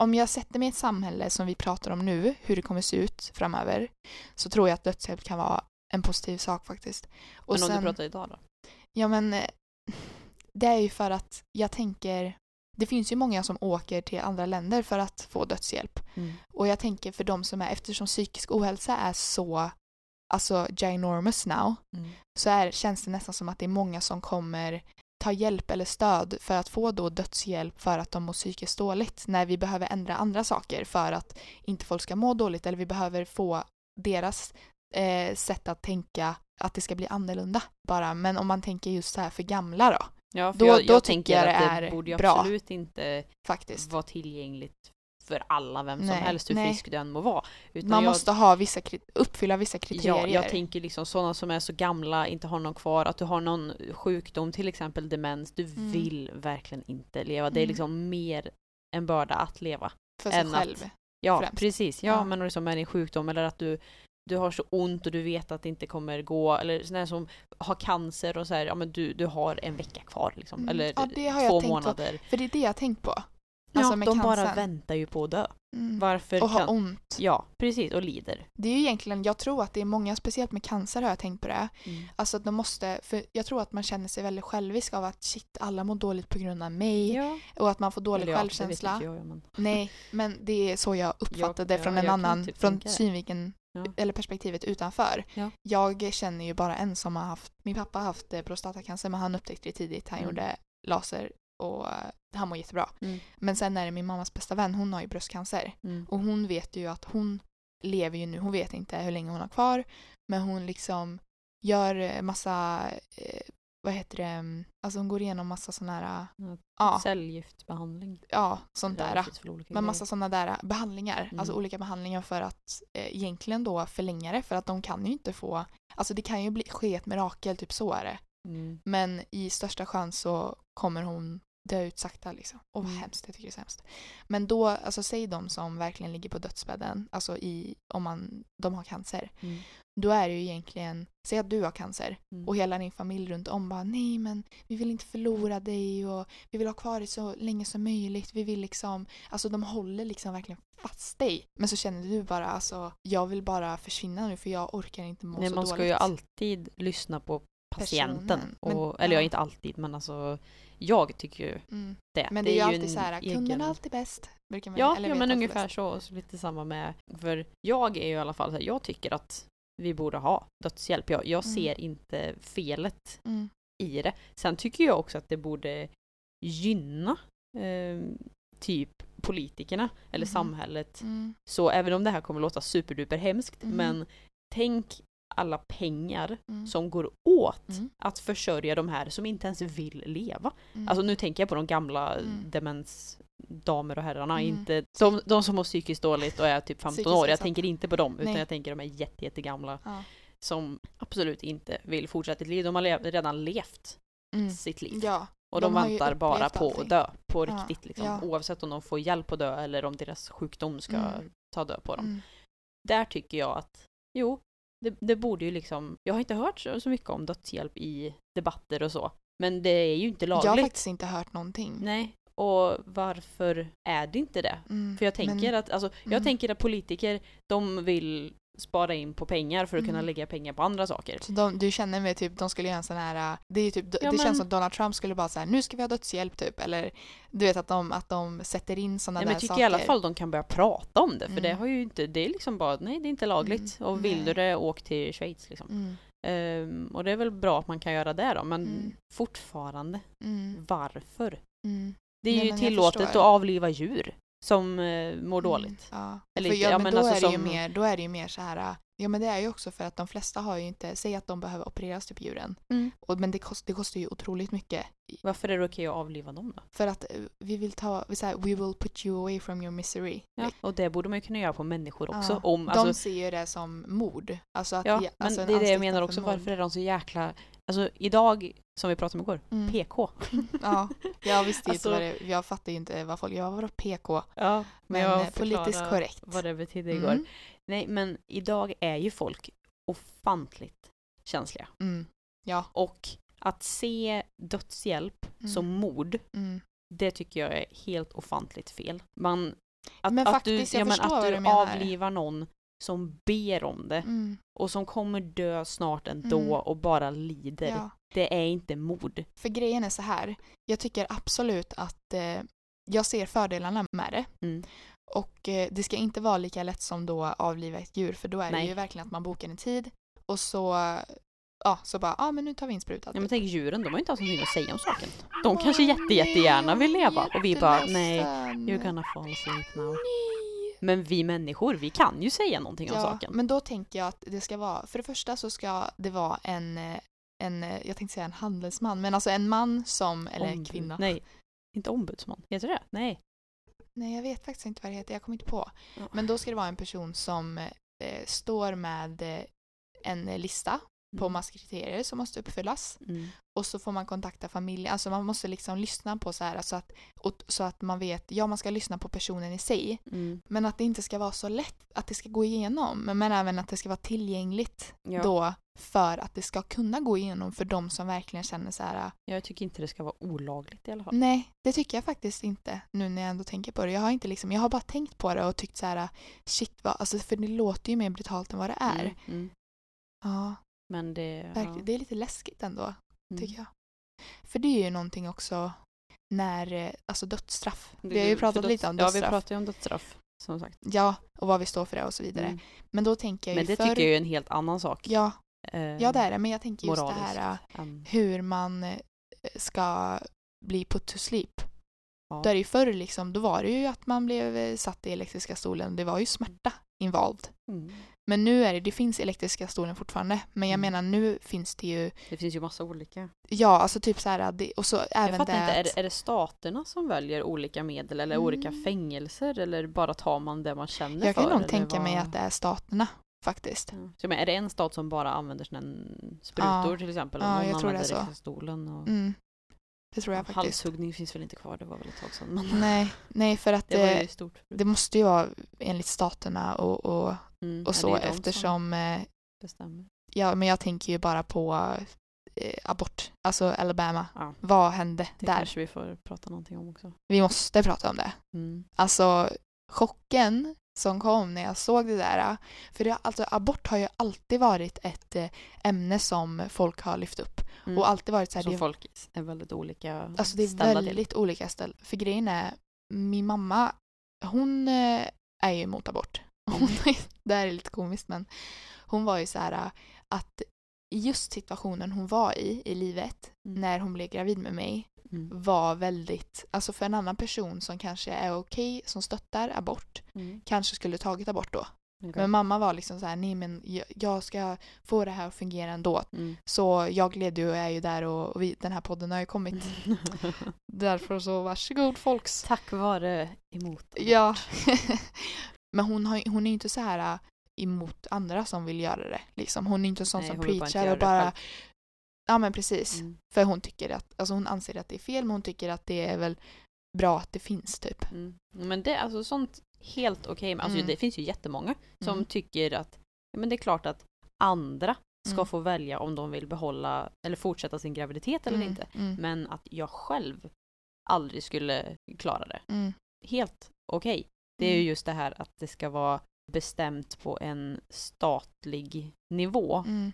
om jag sätter mig i ett samhälle som vi pratar om nu, hur det kommer se ut framöver, så tror jag att dödshjälp kan vara en positiv sak faktiskt. Och men om sen, du pratar idag då? Ja men [LAUGHS] det är ju för att jag tänker, det finns ju många som åker till andra länder för att få dödshjälp. Mm. Och jag tänker för de som är, eftersom psykisk ohälsa är så, alltså ginormous now, Mm. så är, känns det nästan som att det är många som kommer ta hjälp eller stöd för att få då dödshjälp för att de mår psykiskt dåligt när vi behöver ändra andra saker för att inte folk ska må dåligt eller vi behöver få deras eh, sätt att tänka att det ska bli annorlunda bara. Men om man tänker just så här för gamla då, Ja, för alla, vem som Nej, helst, hur nej. frisk du än må vara. Utan Man jag, måste ha vissa, uppfylla vissa kriterier. Ja, jag tänker liksom sådana som är så gamla, inte har någon kvar, att du har någon sjukdom, till exempel demens, du Mm. vill verkligen inte leva. Det är Mm. liksom mer en börda att leva. för sig än att- själv. Ja, Främst. precis. Ja, Ja. men liksom är din sjukdom eller att du, du har så ont och du vet att det inte kommer gå, eller sådana som har cancer och så här, ja men du, du har en vecka kvar liksom, Mm. eller Ja, två tänkt på. månader. För det är det jag har tänkt på. Alltså ja, med de bara cancern. väntar ju på att dö. Mm. Varför Och ha kan... ont. Ja, precis. Och lider. Det är ju egentligen, jag tror att det är många, speciellt med cancer har jag tänkt på det. Mm. Alltså att de måste, för jag tror att man känner sig väldigt självisk av att shit, alla mår dåligt på grund av mig. Ja. Och att man får dålig Eller ja, självkänsla. Det vet inte jag, men... Nej, men det är så jag [LAUGHS] uppfattade Jag- från ja, en annan, typ från det. synvinkeln Ja. eller perspektivet utanför. Ja. Jag känner ju bara en som har haft, min pappa har haft eh, prostatacancer men han upptäckte det tidigt. Han Mm. gjorde laser och eh, han mår jättebra. Mm. Men sen är det min mammas bästa vän, hon har ju bröstcancer. Mm. Och hon vet ju att hon lever ju nu, hon vet inte hur länge hon har kvar. Men hon liksom gör eh, massa, eh, vad heter det, mm, alltså hon går igenom massa sådana här, Ja. ja, ja sånt Ja, det där. Men massa sådana där behandlingar, Mm. alltså olika behandlingar för att eh, egentligen då förlänga det för att de kan ju inte få, alltså det kan ju bli, ske ett mirakel, typ så är det. Mm. Men i största chans så kommer hon dö ut sakta liksom. Och vad Mm. hemskt, jag tycker det är så hemskt. Men då, alltså säg de som verkligen ligger på dödsbädden, alltså i, om man, de har cancer. Mm. Då är det ju egentligen, säg att du har cancer Mm. och hela din familj runt om bara nej men vi vill inte förlora dig och vi vill ha kvar dig så länge som möjligt. Vi vill liksom, alltså de håller liksom verkligen fast dig. Men så känner du bara alltså jag vill bara försvinna nu för jag orkar inte må Nej, så man dåligt. ska ju alltid lyssna på patienten. Personen. Men- Och, eller ja. inte alltid, men alltså jag tycker ju Mm. det. Men det är ju alltid så här, kunden egen- är alltid bäst. Brukar man, Ja, eller ja men ungefär bäst. så. Och så lite samma med, för jag är ju i alla fall så här, jag tycker att vi borde ha dödshjälp. Jag, jag Mm. ser inte felet Mm. i det. Sen tycker jag också att det borde gynna eh, typ politikerna eller Mhm. samhället. Mm. Så även om det här kommer låta superduper hemskt, Mhm. men tänk alla pengar Mm. som går åt Mm. att försörja de här som inte ens vill leva. Mm. Alltså nu tänker jag på de gamla Mm. demensdamer och herrarna, Mm. inte de, de som mår psykiskt dåligt och är typ 15 Psykiskt år. Jag tänker inte på dem, utan Nej. jag tänker de är jätte, jättegamla ja. som absolut inte vill fortsätta ett liv. De har le- redan levt Mm. sitt liv. ja. och de de, väntar bara på allting. att dö på Ja, riktigt. Liksom. Oavsett om de får hjälp att dö eller om deras sjukdom ska Mm. ta död på dem. Där tycker jag att, jo, det, det borde ju liksom, jag har inte hört så, så mycket om dödshjälp i debatter och så. Men det är ju inte Jag har lagligt. faktiskt inte hört någonting. Nej, och varför är det inte det? Mm. För jag tänker Men- att, alltså, jag Mm. tänker att politiker, de vill spara in på pengar för att kunna Mm. lägga pengar på andra saker. Så de, du känner med typ, de skulle göra en sån här, det är typ, det men- känns som Donald Trump skulle bara säga nu ska vi ha dödshjälp typ, eller du vet att de, att de sätter in såna Nej, där men jag tycker saker. i alla fall de kan börja prata om det, för Mm. det har ju inte, det är liksom bara, nej det är inte lagligt. Mm, Och vill nej. du det, åk till Schweiz liksom. Ehm, och det är väl bra att man kan göra det då, men Mm. fortfarande, mm, varför? Det är Nej, ju tillåtet att avliva djur som eh, mår Mm, dåligt. Ja. Eller för inte, ja, ja, men men då, alltså är det ju mer, då är det ju mer så här, ja men det är ju också för att de flesta har ju inte, säg att de behöver opereras typ djuren. Mm. Och, men det, kost, det kostar ju otroligt mycket. Varför är det okej att avliva dem då? För att eh, vi vill ta, vi säger we will put you away from your misery. Ja. Och det borde man ju kunna göra på människor också. Ja, Om, de alltså, ser ju det som mord. Alltså att, ja, men alltså det är det jag menar också. mord. Varför är de så jäkla... Alltså idag, som vi pratade om igår, Mm. PK. [LAUGHS] Ja, jag visste Alltså- inte vad det, jag fattar ju inte vad folk, jag var PK? Ja, Men, jag eh, politiskt korrekt. vad det betydde igår. Mm. Nej, men idag är ju folk ofantligt känsliga. Mm. Ja. Och att se dödshjälp Mm. som mord, Mm. det tycker jag är helt ofantligt fel. Man, att, Men att faktiskt, du, jag ja, men att du avlivar någon som ber om det Mm. och som kommer dö snart ändå Mm. och bara lider. Ja. Det är inte mord. För grejen är så här, jag tycker absolut att eh, jag ser fördelarna med det. Mm. Och eh, det ska inte vara lika lätt som då avliva ett djur för då är Nej. det ju verkligen att man bokar en tid och så, ja, så bara, ja ah, men nu tar vi in sprutan. Ja, men typ. tänk djuren, de har inte alls någonting att säga om saken. De kanske jätte, jättegärna vill leva och vi bara nej, you're gonna fall asleep now. Nej. Men vi människor, vi kan ju säga någonting om Ja, saken. men då tänker jag att det ska vara, för det första så ska det vara en, eh, en eh, jag tänkte säga en handelsman, men alltså en man som, eller en Ombud. kvinna. Nej, inte ombudsman. Heter det? Nej. Nej, jag vet faktiskt inte vad det heter, jag kommer inte på. Ja. Men då ska det vara en person som eh, står med eh, en lista på massa kriterier som måste uppfyllas. Mm. Och så får man kontakta familjen, alltså man måste liksom lyssna på så här så att, och, så att man vet, ja man ska lyssna på personen i sig. Mm. Men att det inte ska vara så lätt att det ska gå igenom. Men, även att det ska vara tillgängligt Ja. då för att det ska kunna gå igenom för de som verkligen känner så här. Jag tycker inte det ska vara olagligt i alla fall. Nej, det tycker jag faktiskt inte nu när jag ändå tänker på det. Jag har inte liksom, jag har bara tänkt på det och tyckt så här, shit vad, alltså för det låter ju mer brutalt än vad det är. Mm, mm. Ja, Men det... Ja. Det är lite läskigt ändå, Mm. tycker jag. För det är ju någonting också när, eh, alltså dödsstraff. Det- Vi har ju pratat döds- lite om Ja, vi dödsstraff. pratar ju om dödsstraff, som sagt. Ja, och vad vi står för det och så vidare. Mm. Men då tänker jag Men ju det för... tycker jag är en helt annan sak. Ja, eh, ja, det är det. Men jag tänker just det här än- hur man eh, ska bli put to sleep. Ja. Där i förr liksom, då var det ju att man blev eh, satt i elektriska stolen. Det var ju smärta involved. Mm. Men nu är det, det finns elektriska stolen fortfarande. Men jag Mm. menar nu finns det ju, Det finns ju massa olika. ja alltså typ så här, det, och så även jag fattar det inte, är att- det, är det staterna som väljer olika medel eller Mm. olika fängelser eller bara tar man det man känner Jag för? kan nog tänka mig vad? att det är staterna faktiskt. Ja. Så, men är det en stat som bara använder sina sprutor Ja. till exempel? Ja, någon jag tror det är så. stolen och Mm. Det tror jag faktiskt. halshuggning finns väl inte kvar, det var väl ett tag sedan. Men Nej, nej för att [LAUGHS] det det, ju stort. det måste ju vara enligt staterna och, och, Mm, och så det eftersom eh, bestämmer. Ja, men jag tänker ju bara på eh, abort, alltså Alabama. Ja. Vad hände Det där? kanske vi får prata någonting om också. Vi måste prata om det. Mm. Alltså chocken som kom när jag såg det där. För det, alltså, abort har ju alltid varit ett eh, ämne som folk har lyft upp. Mm. Och alltid varit så här, Som det, folk är väldigt olika alltså det är väldigt olika ställ. För grejen är, min mamma, hon eh, är ju emot abort. Hon, det här är lite komiskt men hon var ju så här att just situationen hon var i, i livet, Mm. när hon blev gravid med mig. Mm. var väldigt, alltså för en annan person som kanske är okej, som stöttar abort, Mm. kanske skulle tagit abort då. Okej. Men mamma var liksom så här, nej men jag, jag ska få det här att fungera ändå. Mm. Så jag leder ju och är ju där och, och vi, den här podden har ju kommit. [LAUGHS] Därför så varsågod folks. Tack vare emot. Ja. [LAUGHS] men hon, har, hon är inte så här äh, emot andra som vill göra det. Liksom. Hon är inte en sån Nej, som preachar och bara... Ja men precis. Mm. För hon tycker att, alltså hon anser att det är fel men hon tycker att det är väl bra att det finns typ. Mm. Men det är alltså sånt helt okej. men Alltså Mm. det finns ju jättemånga som Mm. tycker att ja, men det är klart att andra ska Mm. få välja om de vill behålla eller fortsätta sin graviditet eller Mm, inte. Men att jag själv aldrig skulle klara det. Helt okej. Det är ju Mm. just det här att det ska vara bestämt på en statlig nivå mm.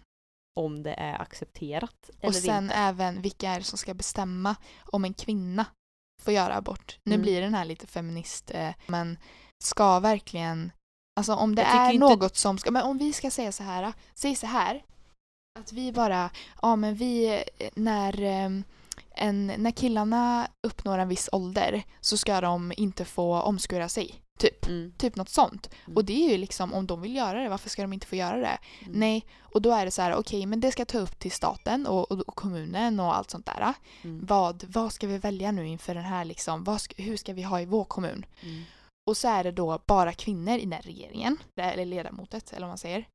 om det är accepterat eller Och sen inte. även vilka är det som ska bestämma om en kvinna får göra abort. Nu Mm. blir den här lite feminist eh, men ska verkligen Alltså om det är inte- något som ska, men om vi ska säga så här, säg så här att vi bara, ja men vi eh, när eh, en, när killarna uppnår en viss ålder så ska de inte få omskura sig. Typ. Mm. Typ något sånt. Mm. Och det är ju liksom, om de vill göra det, varför ska de inte få göra det? Mm. Nej, och då är det så här, okej, men det ska ta upp till staten och, och, och kommunen och allt sånt där. Mm. Vad, vad ska vi välja nu inför den här liksom, vad hur ska vi ha i vår kommun? Mm. Och så är det då bara kvinnor i den här regeringen, eller ledamotet eller vad man säger.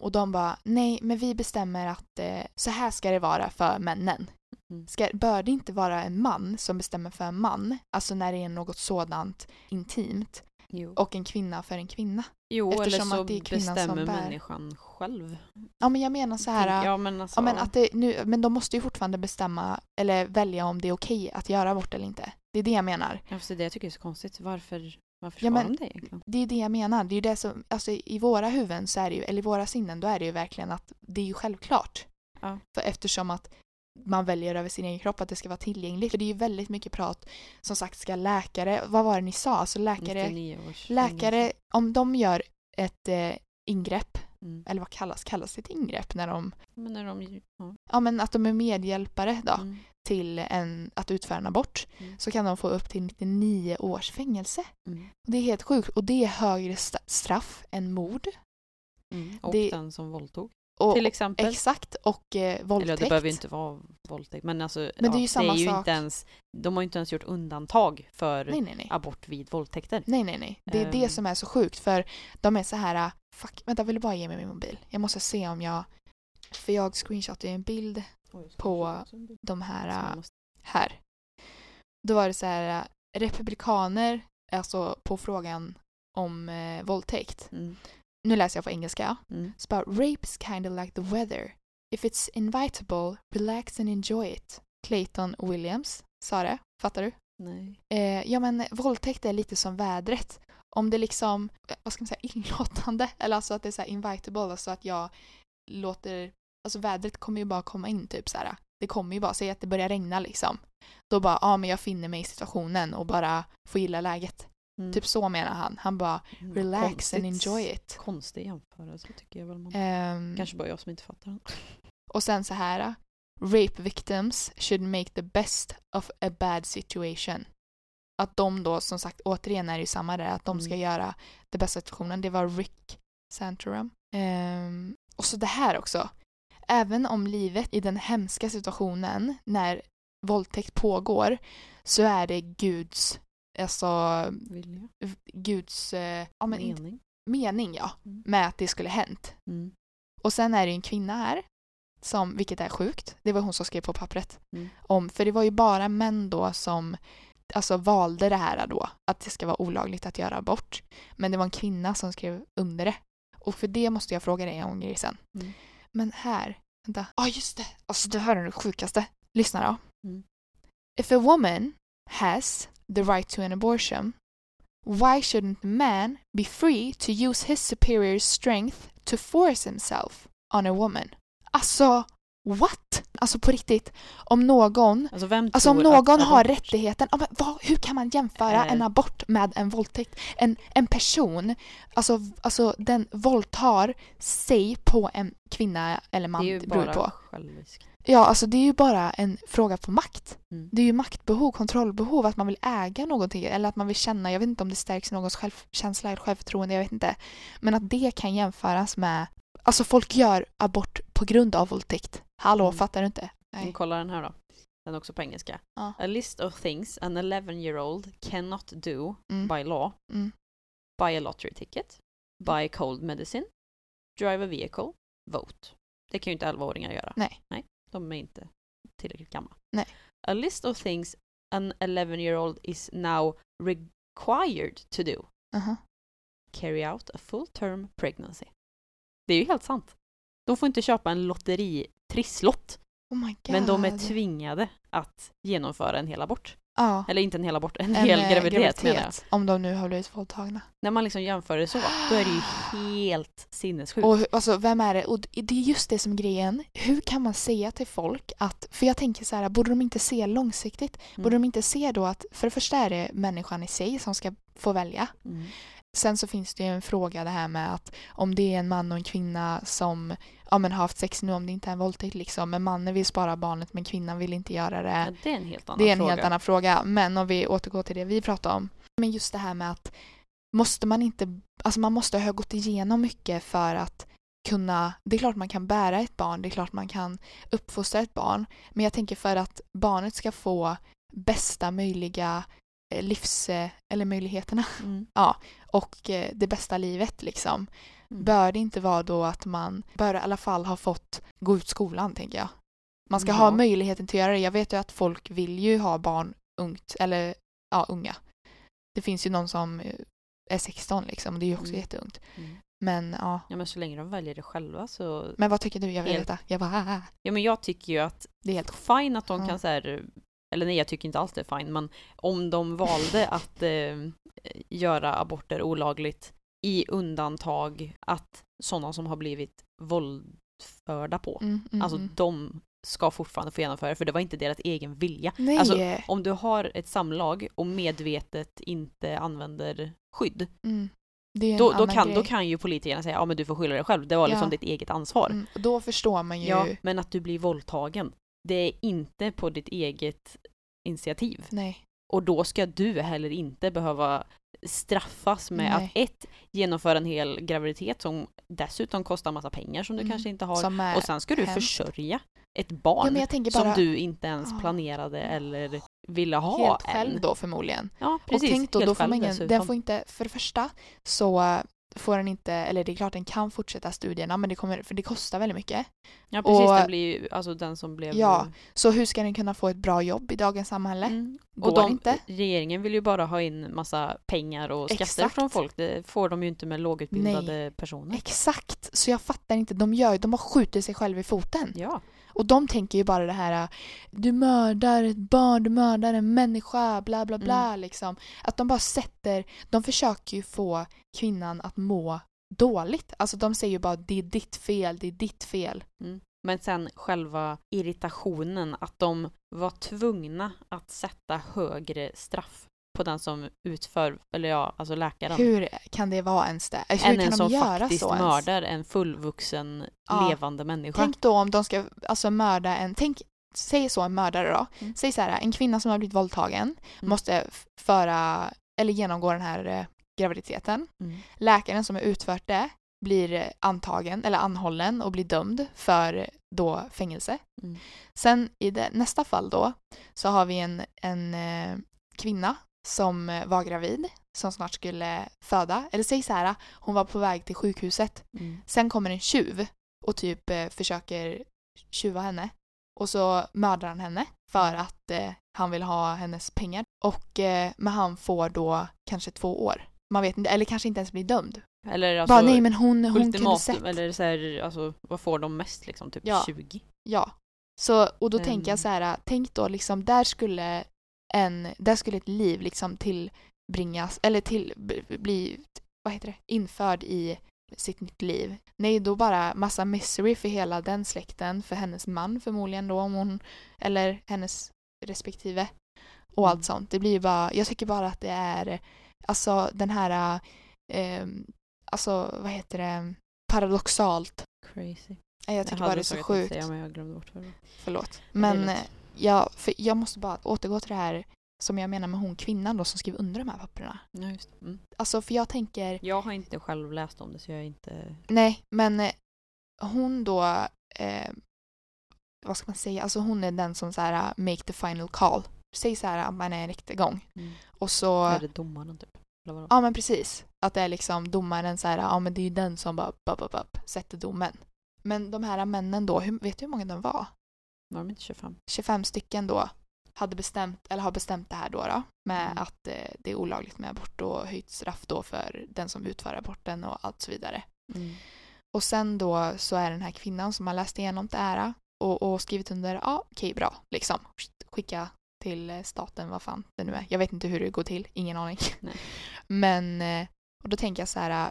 Och de bara, nej men vi bestämmer att eh, så här ska det vara för männen. Mm. Ska, bör det inte vara en man som bestämmer för en man, alltså när det är något sådant intimt, Jo, och en kvinna för en kvinna? jo eller eftersom så att det är kvinnan som bestämmer bär. människan själv. Ja men jag menar så här, ja, men alltså, Ja, men, att det, nu, men de måste ju fortfarande bestämma eller välja om det är okej att göra abort eller inte. Det är det jag menar. Ja, för det jag tycker är så konstigt. Varför, varför Ja, men- de det egentligen? Det är det jag menar. Det är det som, alltså i våra huvuden så är det ju, eller i våra sinnen, då är det ju verkligen att det är ju självklart. Ja. För eftersom att man väljer över sin egen kropp att det ska vara tillgängligt. För det är ju väldigt mycket prat, som sagt ska läkare, vad var det ni sa? Alltså läkare, 99 års läkare, om de gör ett eh, ingrepp, Mm. eller vad kallas, kallas det ett ingrepp när de, Men när de... Ja. ja men att de är medhjälpare då. Mm. till en, att utföra en abort Mm. så kan de få upp till 99 års fängelse. Mm. Och det är helt sjukt. Och det är högre straff än mord. Mm. Och Det- den som våldtog. Och, Till exempel. Exakt. Och eh, Eller våldtäkt. det behöver ju inte vara våldtäkt. Men alltså, Men det är ju ja, samma det är ju sak. inte ens... De har ju inte ens gjort undantag för Nej, nej, nej. abort vid våldtäkter. Nej, nej, nej. Det är det Ehm. som är så sjukt. För de är så här, ah, fuck, vänta, vill du bara ge mig min mobil? Jag måste se om jag, för jag screenshotade en bild, På de här, ah, här. Då var det så här, ah, republikaner, alltså på frågan om eh, våldtäkt. Mm. Nu läser jag på engelska. Mm. It's about rapes kind of like the weather. If it's invitable, relax and enjoy it. Clayton Williams sa det. Fattar du? Nej. Eh, ja men våldtäkt är lite som vädret. Om det liksom, eh, vad ska man säga, [LAUGHS] inlåtande. Eller alltså att det är så här invitable, alltså att jag låter, alltså vädret kommer ju bara komma in typ så här. Det kommer ju bara, säg att det börjar regna liksom. Då bara, ja men jag finner mig i situationen och bara får gilla läget. Mm. Typ så menar han. Han bara, Mm, relax and konstigt- enjoy it. Konstig jämförelse tycker jag väl man. Ehm, Kanske bara jag som inte fattar den. Och sen så här. Rape victims should make the best of a bad situation. Att de då, som sagt, återigen är det ju samma där, att de ska Mm. göra det bästa situationen. Det var Rick Santorum. Ehm, och så det här också. Även om livet i den hemska situationen när våldtäkt pågår så är det Guds, alltså Vilja. Guds eh, ja, men inte- Mening. mening ja, Mm. med att det skulle hänt. Mm. Och sen är det en kvinna här, som, vilket är sjukt, det var hon som skrev på pappret. Mm. Om, för det var ju bara män då som alltså, valde det här då, att det ska vara olagligt att göra abort. Men det var en kvinna som skrev under det. Och för det måste jag fråga dig en grej sen. Mm. Men här, vänta. Ja, just det. Alltså det här är det sjukaste. Lyssna då. Mm. If a woman has the right to an abortion, why shouldn't a man be free to use his superior strength to force himself on a woman? Alltså, what? Alltså på riktigt, om någon Alltså vem Alltså om att någon har abort- rättigheten, ja, men vad, hur kan man jämföra Eh. en abort med en våldtäkt? En, en person, alltså, alltså den våldtar sig på en kvinna eller man, Det är ju det beror bara på. Ja, alltså det är ju bara en fråga på makt. Mm. Det är ju maktbehov, kontrollbehov, att man vill äga någonting eller att man vill känna, jag vet inte om det stärks någons självkänsla eller självförtroende, jag vet inte. Men att det kan jämföras med, alltså folk gör abort på grund av våldtäkt. Hallå, Mm. fattar du inte? Nej. kolla den här då. Den är också på engelska. Ja. A list of things an 11 year old cannot do Mm. by law. Mm. Buy a lottery ticket. Buy cold medicine. Drive a vehicle. Vote. Det kan ju inte 11-åringar göra. Nej. Nej, de är inte tillräckligt gamla. Nej. A list of things an 11 year old is now required to do. Aha. Carry out a full term pregnancy. Det är ju helt sant. De får inte köpa en lotteri trisslott, Oh my god. men de är tvingade att genomföra en hel abort. Ja. Eller inte en hel abort, en, en, hel eh, graviditet, menar jag. Om de nu har blivit våldtagna. När man liksom jämför det så, då är det ju [GASPS] helt sinnessjukt. Och alltså, vem är det? Och det är just det som grejen. Hur kan man säga till folk att, för jag tänker så här, borde de inte se långsiktigt? Mm. Borde de inte se då att, för det första är det människan i sig som ska få välja. Mm. Sen så finns det ju en fråga det här med att om det är en man och en kvinna som ja, men har haft sex nu, om det inte är en våldtäkt liksom, men mannen vill spara barnet men kvinnan vill inte göra det. Ja, det är en helt annan Det är en fråga. helt annan fråga. Men om vi återgår till det vi pratade om. Men just det här med att måste man inte, alltså man måste ha gått igenom mycket för att kunna, det är klart man kan bära ett barn, det är klart man kan uppfostra ett barn. Men jag tänker för att barnet ska få bästa möjliga eh, livs, eh, eller möjligheterna Mm. [LAUGHS] och eh, det bästa livet liksom. Mm. Bör det inte vara då att man bör i alla fall ha fått gå ut skolan tänker jag. Man ska Ja. ha möjligheten till att göra det. Jag vet ju att folk vill ju ha barn ungt, eller ja, unga. Det finns ju någon som eh, är 16 liksom, det är ju också Mm. jätteungt. Mm. Men ja, Ja men så länge de väljer det själva så... men vad tycker du? Jag vill Helt- veta. Jag bara, ah, Ja men jag tycker ju att det är helt fine att de Ja. kan så här, eller nej jag tycker inte alls det är fine, men om de valde att eh, göra aborter olagligt i undantag att sådana som har blivit våldförda på, mm, mm, alltså mm. de ska fortfarande få genomföra för det var inte deras egen vilja. Nej! alltså, Om du har ett samlag och medvetet inte använder skydd, mm. Då, då, kan, grej. då kan ju politikerna säga ja men du får skylla dig själv, det var liksom Ja. ditt eget ansvar. Mm, då förstår man ju. Ja, men att du blir våldtagen, det är inte på ditt eget initiativ. Nej. Och då ska du heller inte behöva straffas med Nej. att ett, genomföra en hel graviditet som dessutom kostar massa pengar som du Mm. kanske inte har. Och sen ska du hemskt. försörja ett barn Ja, tänker som bara du inte ens Ja. planerade eller ville ha helt än. själv då förmodligen. Ja, precis. och tänk då, då får man ingen, den får inte, för det första så får den inte, eller det är klart den kan fortsätta studierna men det kommer, för det kostar väldigt mycket. Ja precis, Och- det blir ju alltså den som blev... Ja, Så hur ska den kunna få ett bra jobb i dagens samhälle? Mm. Går Och de, inte. regeringen vill ju bara ha in massa pengar och skatter Exakt. från folk. Det får de ju inte med lågutbildade personer. Exakt, så jag fattar inte. De gör de har skjutit sig själva i foten. Ja. Och de tänker ju bara det här du mördar ett barn, du mördar en människa, bla bla bla Mm. liksom. Att de bara sätter, de försöker ju få kvinnan att må dåligt. Alltså de säger ju bara det är ditt fel, det är ditt fel. Mm. Men sen själva irritationen att de var tvungna att sätta högre straff på den som utför, eller ja, alltså läkaren. Hur kan det vara ens det? Hur än kan en de som göra faktiskt så ens? mördar en fullvuxen Ja. levande människa. Tänk då om de ska alltså mörda en, tänk, säg så en mördare då. Mm. Säg så här, en kvinna som har blivit våldtagen måste f- föra, eller genomgå den här eh, graviditeten. Mm. Läkaren som har utfört det blir eh, antagen eller anhållen och blir dömd för då fängelse. Mm. Sen i det, nästa fall då så har vi en, en eh, kvinna som eh, var gravid som snart skulle föda. Eller säg så här, hon var på väg till sjukhuset. Mm. Sen kommer en tjuv och typ eh, försöker tjuva henne. Och så mördar han henne för att eh, han vill ha hennes pengar. Och eh, men han får då kanske två år. Man vet inte, eller kanske inte ens blir dömd. Eller alltså, Bara nej men hon, hon kunde sett. eller så här, alltså vad får de mest liksom? Typ Ja. 20? Ja. Så, och då Ehm. tänker jag så här, tänk då liksom där skulle en, där skulle ett liv liksom tillbringas, eller till, bli, vad heter det, införd i sitt nytt liv. Nej, då bara massa misery för hela den släkten, för hennes man förmodligen då, om hon, eller hennes respektive och Mm. allt sånt. Det blir ju bara, jag tycker bara att det är, alltså den här, eh, alltså vad heter det, paradoxalt. Crazy. Jag tycker hade bara det är så sjukt. Säga, men jag glömde bort vad det. Förlåt. Men jag, för jag måste bara återgå till det här som jag menar med hon kvinnan då som skrev under de här papperna. Ja, just. Mm. Alltså för jag tänker, Jag har inte själv läst om det så jag är inte... nej men eh, hon då, eh, vad ska man säga, alltså hon är den som så här make the final call. Säg så här att man är en rättegång Mm. och så, Är det domaren typ? Ja men precis, att det är liksom domaren så här, ja men det är ju den som bara bup, bup, bup, sätter domen. Men de här männen då, hur, vet du hur många de var? Var de inte 25? 25 stycken då hade bestämt, eller har bestämt det här då, då med Mm. att eh, det är olagligt med abort och höjt straff då för den som utför aborten och allt så vidare. Mm. Och sen då så är den här kvinnan som har läst igenom det här och, och skrivit under, ja okej bra, liksom. Skicka till eh, staten, vad fan det nu är. Jag vet inte hur det går till, ingen aning. Nej. [LAUGHS] Men, eh, och då tänker jag så här,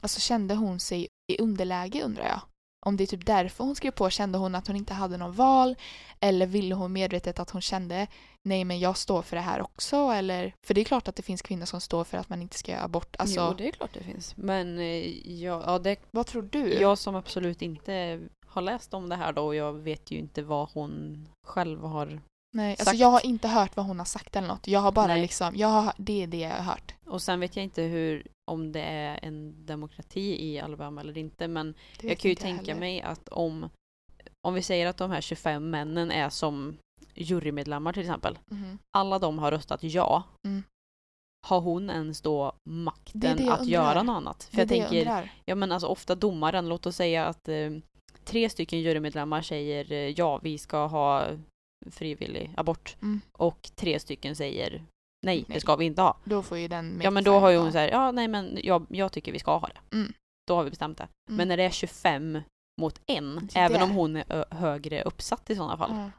alltså kände hon sig i underläge undrar jag? Om det är typ därför hon skrev på, kände hon att hon inte hade någon val? Eller ville hon medvetet att hon kände, nej men jag står för det här också? Eller, för det är klart att det finns kvinnor som står för att man inte ska göra abort. Alltså, Jo, det är klart det finns. Men eh, ja, ja, det, vad tror du? jag som absolut inte har läst om det här då och jag vet ju inte vad hon själv har... nej, alltså sagt. jag har inte hört vad hon har sagt eller något. Jag har bara Nej. liksom, jag har, det är det jag har hört. Och sen vet jag inte hur, om det är en demokrati i Alabama eller inte men jag kan ju tänka heller. mig att om, om vi säger att de här 25 männen är som jurymedlemmar till exempel. Mhm. Alla de har röstat ja. Mm. Har hon ens då makten Det det jag att göra något annat? För jag jag tänker, undrar. ja men alltså ofta domaren, låt oss säga att eh, tre stycken jurymedlemmar säger eh, ja, vi ska ha frivillig abort. Mm. Och tre stycken säger nej, Nej. det ska vi inte ha. Då får ju den Ja men då har ju hon call. så här, ja nej men jag, jag tycker vi ska ha det. Mm. Då har vi bestämt det. Mm. Men när det är 25 mot en, Det- även det- om hon är högre uppsatt i sådana fall.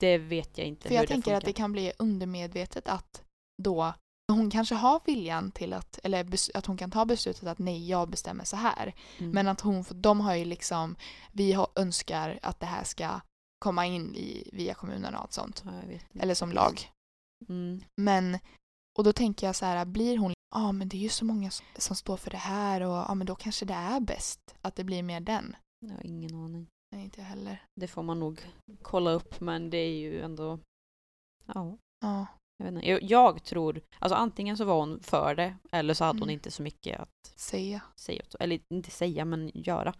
Det vet jag inte För hur jag det tänker funkar. att det kan bli undermedvetet att då hon kanske har viljan till att, eller att hon kan ta beslutet att nej, jag bestämmer så här. Mm. Men att hon, de har ju liksom, vi har, önskar att det här ska komma in i, via kommunen och allt sånt. Ja. Eller som lag. Mm. Men, och då tänker jag så här, blir hon, ja ah, men det är ju så många som, som står för det här och ja ah, men då kanske det är bäst att det blir mer den. Jag har ingen aning. Nej, inte jag heller. Det får man nog kolla upp men det är ju ändå... Ja, Ja. jag vet inte. Jag, jag tror... Alltså antingen så var hon för det eller så hade hon Mm. inte så mycket att Säga. säga. Eller inte säga men göra.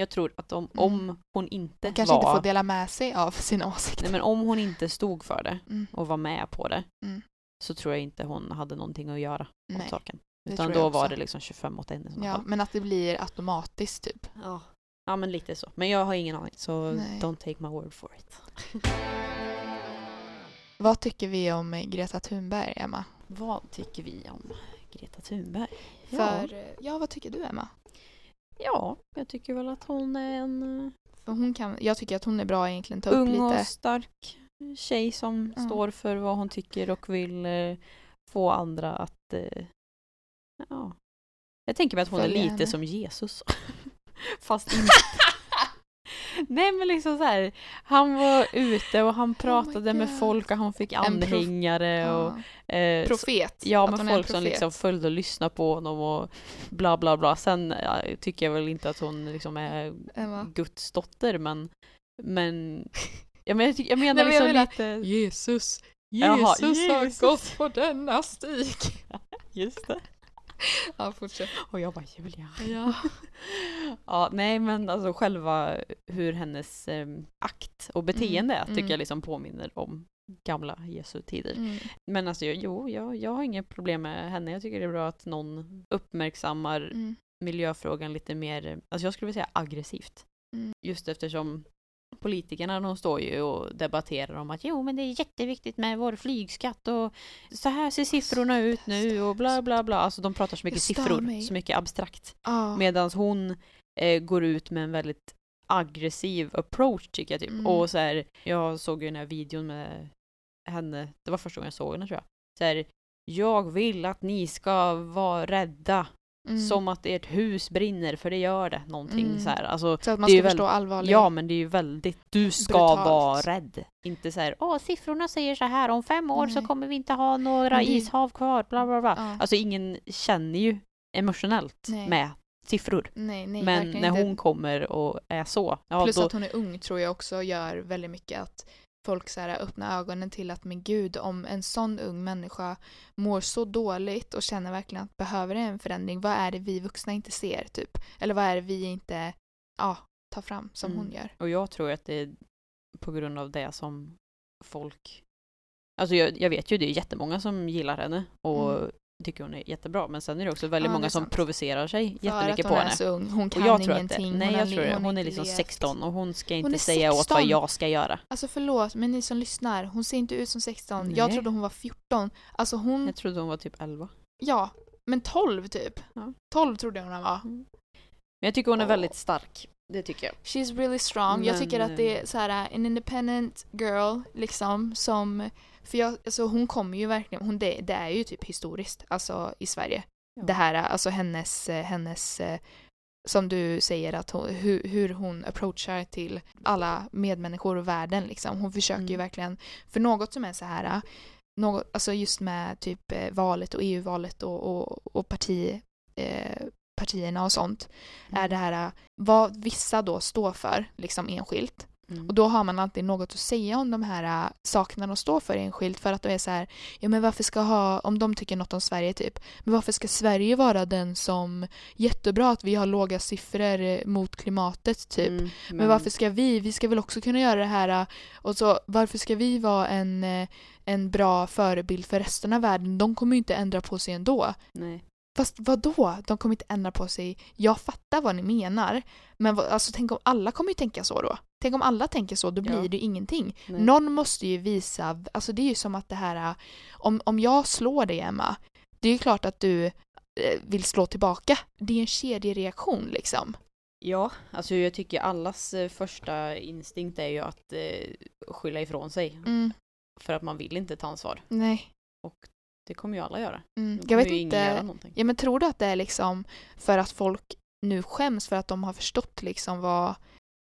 Jag tror att om, Mm. om hon inte Hon kanske var... inte får dela med sig av sina åsikter. Nej men om hon inte stod för det Mm. och var med på det Mm. så tror jag inte hon hade någonting att göra åt Nej. saken. Utan då var det liksom 25 mot 1 i sådana Ja, fall. men att det blir automatiskt typ. Ja. ja, men lite så. Men jag har ingen aning så Nej. don't take my word for it. [LAUGHS] Vad tycker vi om Greta Thunberg, Emma? Vad tycker vi om Greta Thunberg? För, eh, ja, vad tycker du, Emma? Ja, jag tycker väl att hon är en eh, För hon kan, jag tycker att hon är bra egentligen ta upp ung lite. och stark tjej som Ja. står för vad hon tycker och vill eh, få andra att... Eh, ja. Jag tänker mig att hon Följa är lite henne. som Jesus. [LAUGHS] Fast inte. Nej men liksom så här, han var ute och han pratade med Oh God. folk och han fick anhängare och Ja. eh, Profet. Ja, att men folk som liksom följde och lyssnade på honom och bla bla bla. Sen ja, tycker jag väl inte att hon liksom är Emma. Guds dotter men, men, ja, men jag, tycker- jag menar [LAUGHS] Nej, men jag liksom menar- lite... Jesus, Jaha, Jesus har Jesus. gått på denna stig. [LAUGHS] Just det. [LAUGHS] Ja, fortsätt. Och jag bara Julia. Ja. [LAUGHS] ja, nej men alltså själva hur hennes eh, akt och beteende är, tycker mm. jag liksom påminner om gamla Jesu tider. Mm. Men alltså jo, jag, jag har inget problem med henne. Jag tycker det är bra att någon uppmärksammar Mm. miljöfrågan lite mer, alltså jag skulle vilja säga aggressivt. Mm. Just eftersom politikerna de står ju och debatterar om att jo men det är jätteviktigt med vår flygskatt och så här ser siffrorna ut nu och bla bla bla. Alltså de pratar så mycket siffror, mig. så mycket abstrakt. Ja. Medan hon eh, går ut med en väldigt aggressiv approach tycker jag typ. Mm. Och så här, jag såg ju den här videon med henne, det var första gången jag såg henne tror jag. Så här, jag vill att ni ska vara rädda Mm. som att ert hus brinner, för det gör det. Någonting Mm. så här. Alltså, Så att man ska förstå allvarligt. ja, men det är ju väldigt, du ska Brutalt. vara rädd. Inte så här, åh siffrorna säger så här, om fem år så Nej. kommer vi inte ha några det- ishav kvar, bla bla bla. Ja. Alltså ingen känner ju emotionellt Nej. med siffror. nej, nej, men när inte. hon kommer och är så, ja Plus då, att hon är ung tror jag också gör väldigt mycket att folk så här öppnar ögonen till att men gud om en sån ung människa mår så dåligt och känner verkligen att behöver det en förändring, vad är det vi vuxna inte ser typ? Eller vad är det vi inte ja, tar fram som Mm. hon gör? och jag tror att det är på grund av det som folk, alltså jag, jag vet ju det är jättemånga som gillar henne och Mm. Tycker hon är jättebra, men sen är det också väldigt Ja, många som provocerar sig För jättemycket att på hon henne. är så ung, hon Och kan jag tror att ingenting. det, nej hon jag tror det. hon Hon är liksom levt. 16 och hon ska inte är säga åt vad 16. jag ska göra. Alltså förlåt, men ni som lyssnar, hon ser inte ut som 16. Jag Nej. trodde hon var 14. Alltså hon, Jag trodde hon var typ 11. ja, men 12 typ. Ja. 12 trodde jag hon var. Men jag tycker hon är Åh. väldigt stark. Det tycker jag. She's really strong. jag Men, tycker att det eh, är så här en independent girl liksom som för jag, alltså hon kommer ju verkligen, hon, det, det är ju typ historiskt alltså i Sverige. Ja. Det här, alltså hennes, eh, hennes eh, som du säger att hon, hur, hur hon approachar till alla medmänniskor och världen liksom. Hon försöker ju Mm. verkligen, för något som är så här, något, alltså just med typ eh, valet och EU-valet och, och, och parti, eh, partierna och sånt, är det här vad vissa då står för, liksom enskilt. Mm. Och då har man alltid något att säga om de här äh, sakerna de står för enskilt för att det är så här, ja men varför ska ha, om de tycker något om Sverige typ, men varför ska Sverige vara den som, jättebra att vi har låga siffror eh, mot klimatet typ, Mm, men varför ska vi, vi ska väl också kunna göra det här äh, och så varför ska vi vara en, eh, en bra förebild för resten av världen, de kommer ju inte ändra på sig ändå. Nej. Fast vad då? De kommer inte ändra på sig. Jag fattar vad ni menar. Men vad, alltså, tänk om alla kommer ju tänka så då. Tänk om alla tänker så, då blir Ja. det ju ingenting. Nej. Någon måste ju visa, alltså det är ju som att det här, om, om jag slår dig Emma, det är ju klart att du eh, vill slå tillbaka. Det är en kedjereaktion liksom. Ja, alltså jag tycker allas eh, första instinkt är ju att eh, skylla ifrån sig. Mm, För att man vill inte ta ansvar. nej. Och det kommer ju alla göra. Mm. Jag vet göra inte. någonting. Ja men tror du att det är liksom för att folk nu skäms för att de har förstått liksom vad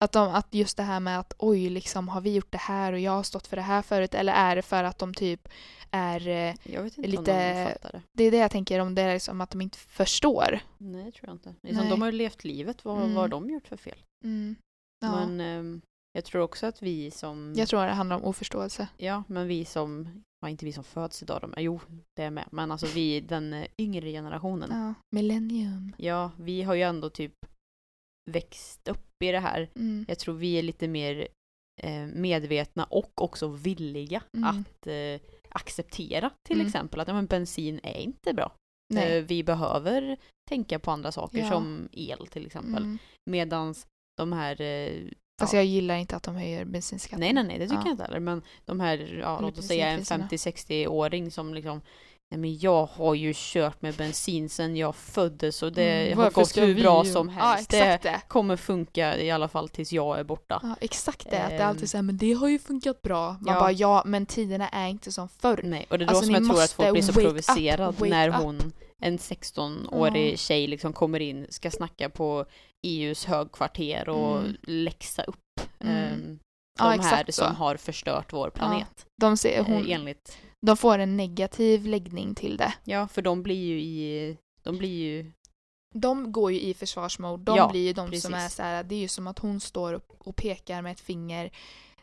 att, de, att just det här med att oj, liksom har vi gjort det här och jag har stått för det här förut eller är det för att de typ är eh, Jag vet inte lite- om de fattar det. det är det jag tänker om det är liksom att de inte förstår. Nej, det tror jag inte. Liksom, Nej. de har ju levt livet. Vad, Mm. vad har de gjort för fel? Mm. Ja. Men ehm, jag tror också att vi som... jag tror det handlar om oförståelse. Ja, men vi som... Ja, inte vi som föds idag. De, jo, det är med. Men alltså vi, den eh, yngre generationen. Ja. Millennium. Ja, vi har ju ändå typ växt upp i det här. Mm. Jag tror vi är lite mer eh, medvetna och också villiga Mm. att eh, acceptera till Mm. exempel att ja, men bensin är inte bra. Nej. Eh, Vi behöver tänka på andra saker Ja. som el till exempel. Mm. Medans de här... Fast ja, jag gillar inte att de höjer bensinskatten. Nej, nej, nej, det tycker Ja. jag inte heller. Men de här, ja, låt oss säga en bensinpriserna. 50-60-åring som liksom Nej men jag har ju kört med bensin sen jag föddes och det Mm, har gått hur bra ju- som Ja, helst. exakt det det. kommer funka i alla fall tills jag är borta. Ja, exakt det. Att det är Ehm. alltid så här, men det har ju funkat bra. Man Ja. bara, ja, men tiderna är inte som förr. Nej, och det är då Alltså, som ni jag tror att folk blir så wake up, provocerad wake när up. En 16-årig Ja. tjej liksom kommer in, ska snacka på EUs högkvarter och Mm. läxa upp Mm. ehm, Ja, de här exakt så. som har förstört vår planet. De, ser, eh, hon, enligt, de får en negativ läggning till det. ja för de blir ju i, de blir ju, De går ju i försvarsmode. De Ja, blir ju de precis. som är så här, det är ju som att hon står och pekar med ett finger.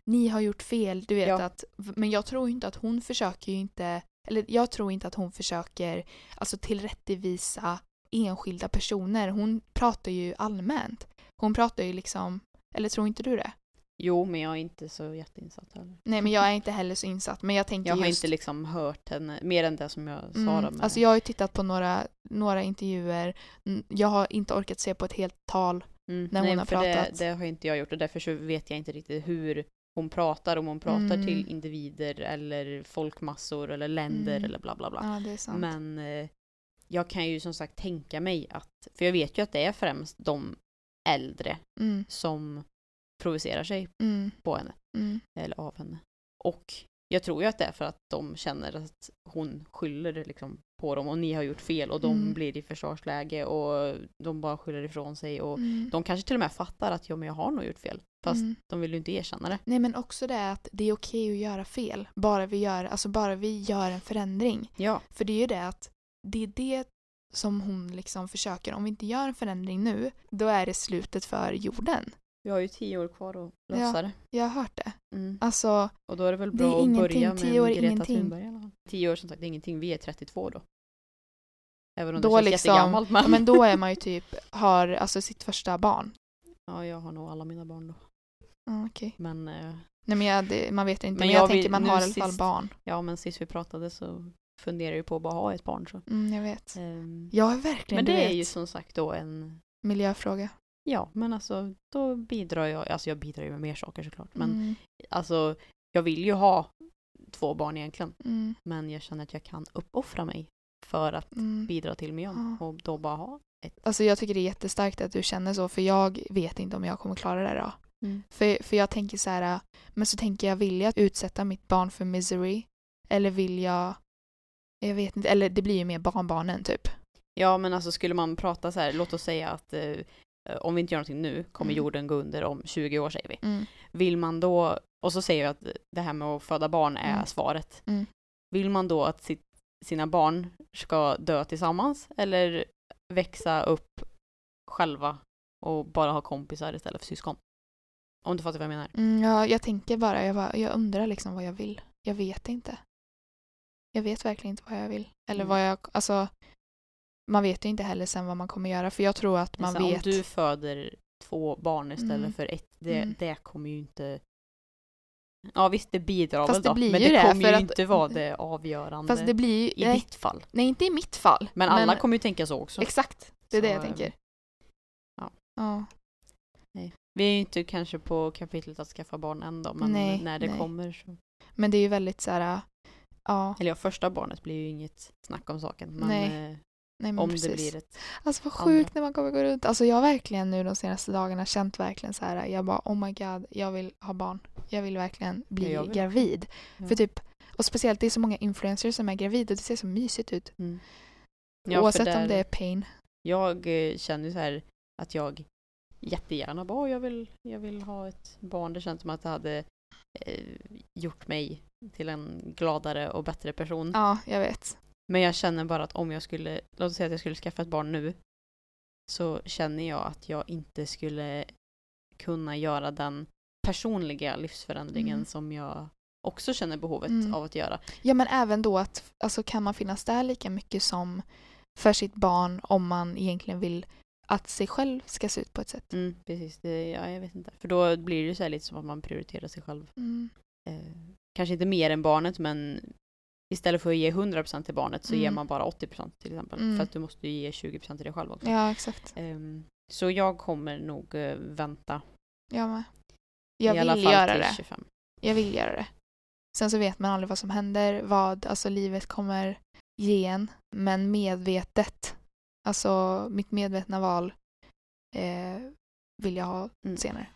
Ni har gjort fel, du vet Ja. att, men jag tror inte att hon försöker ju inte, eller jag tror inte att hon försöker alltså tillrättvisa enskilda personer. Hon pratar ju allmänt. Hon pratar ju liksom, eller tror inte du det? jo men jag är inte så jätteinsatt heller. Nej men jag är inte heller så insatt men jag tänker Jag har just inte liksom hört henne, mer än det som jag sa då Mm, med, alltså jag har ju tittat på några, några intervjuer. Jag har inte orkat se på ett helt tal. mm, när hon nej, har för det, pratat. det har inte jag gjort och därför så vet jag inte riktigt hur hon pratar, om hon pratar Mm. till individer eller folkmassor eller länder Mm. eller bla bla bla. Ja. Men eh, jag kan ju som sagt tänka mig att, för jag vet ju att det är främst de äldre Mm, som provocerar sig mm, på henne, mm, eller av henne. Och jag tror ju att det är för att de känner att hon skyller liksom på dem och ni har gjort fel och de Mm. blir i försvarsläge och de bara skyller ifrån sig och mm, de kanske till och med fattar att ja, men jag har nog gjort fel. Fast mm. de vill ju inte erkänna det. Nej men också det att det är okej att göra fel. Bara vi gör, alltså bara vi gör en förändring. Ja, För det är ju det att det är det som hon liksom försöker. Om vi inte gör en förändring nu, då är det slutet för jorden. Vi har ju tio år kvar att lösa det. Jag har hört det. Mm. Alltså, Och då är det väl Det bra är att börja med Tio år är Greta ingenting. Thunberg i alla fall. Tio år som sagt, det är ingenting. Vi är 32 då. Även om då det känns liksom, jättegammalt. Men... ja, men då är man ju typ, har alltså sitt första barn. ja, jag har nog alla mina barn då. Mm, okej. Men, eh, Nej men jag, det, man vet inte, Men men, jag, jag tänker man har i alla fall barn. ja, men sist vi pratade så funderar jag ju på att bara ha ett barn. Så. Mm, jag vet. Ehm, Jag är verkligen, men det är vet, ju som sagt då en miljöfråga. Ja, men alltså då bidrar jag, alltså jag bidrar ju med mer saker såklart. Men Mm, alltså jag vill ju ha två barn egentligen. mm, Men jag känner att jag kan uppoffra mig för att mm. bidra till miljön Ja. och då bara ha ett. Alltså jag tycker det är jättestarkt att du känner så för jag vet inte om jag kommer klara det då. För, för jag tänker så här, men så tänker jag, vill jag utsätta mitt barn för misery? Eller vill jag, jag vet inte, eller det blir ju mer barnbarnen typ. Ja, men alltså skulle man prata så här, låt oss säga att eh, om vi inte gör någonting nu kommer Mm. jorden gå under om 20 år säger vi. Mm. Vill man då, och så säger jag att det här med att föda barn är Mm. svaret. Mm. Vill man då att sitt, sina barn ska dö tillsammans eller växa upp själva och bara ha kompisar istället för syskon? Om du fattar vad jag menar. Mm, ja, jag tänker bara, jag, bara, jag undrar liksom vad jag vill. Jag vet inte. Jag vet verkligen inte vad jag vill. Eller Mm. vad jag, alltså man vet ju inte heller sen vad man kommer göra för jag tror att man Så vet. Om du föder två barn istället Mm. för ett, det, Mm. det kommer ju inte... Ja visst, det bidrar väl det då, blir men det det, kommer ju att- inte vara det avgörande Fast det blir ju, i nej, ditt fall. nej inte i mitt fall. Men alla kommer ju tänka så också. Exakt, det är det Så, jag eh, tänker. ja. Ja. Vi är ju inte kanske på kapitlet att skaffa barn än då, men Nej, när det nej. kommer så... Men det är ju väldigt så här, ja, Eller ja, första barnet blir ju inget snack om saken. Men Nej, eh, nej men om precis. det blir ett... Alltså vad andra. sjukt när man kommer gå runt. Alltså jag har verkligen nu de senaste dagarna känt verkligen så här, jag bara oh my god, jag vill ha barn. Jag vill verkligen bli Ja, vill gravid. Ja. För typ, och speciellt det är så många influencers som är gravida och det ser så mysigt ut. Mm. Ja, Oavsett där- om det är pain. Jag eh, känner så här att jag jättegärna bara, "Åh, jag vill, jag vill ha ett barn. Det känns som att det hade eh, gjort mig till en gladare och bättre person. Ja, jag vet. Men jag känner bara att om jag skulle, låt oss säga att jag skulle skaffa ett barn nu, så känner jag att jag inte skulle kunna göra den personliga livsförändringen Mm. som jag också känner behovet Mm. av att göra. Ja men även då att alltså, kan man finnas där lika mycket som för sitt barn om man egentligen vill att sig själv ska se ut på ett sätt. Mm, precis, det, ja, jag vet inte. För då blir det så lite som att man prioriterar sig själv. Mm. Eh, kanske inte mer än barnet, men istället för att ge 100% till barnet så Mm. ger man bara 80% till exempel. Mm. För att du måste ju ge 20% till dig själv också. Ja, exakt. Ehm, så jag kommer nog eh, vänta Jag med. i Jag alla vill fall göra till det. 25. Jag vill göra det. Sen så vet man aldrig vad som händer, vad alltså livet kommer ge en. Men medvetet, alltså mitt medvetna val eh, vill jag ha Mm. senare.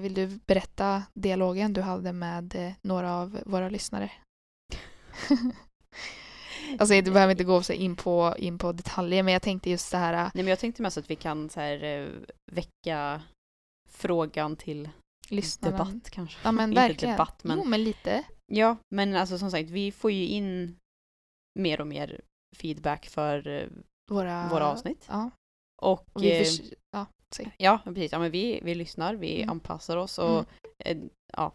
Vill du berätta dialogen du hade med eh, några av våra lyssnare? [LAUGHS] Alltså du behöver inte gå så in på, in på detaljer men jag tänkte just så här. Nej men jag tänkte mest att vi kan så här, eh, väcka frågan till Lyssnarna. debatt kanske. Ja men [LAUGHS] verkligen. debatt men Jo men lite. Ja, men alltså som sagt, vi får ju in mer och mer feedback för eh, Våra, våra avsnitt. Ja. Och, Och vi eh, förs- ja, säg. ja, precis. Ja, men vi, vi lyssnar, vi Mm. anpassar oss och Mm. eh, ja,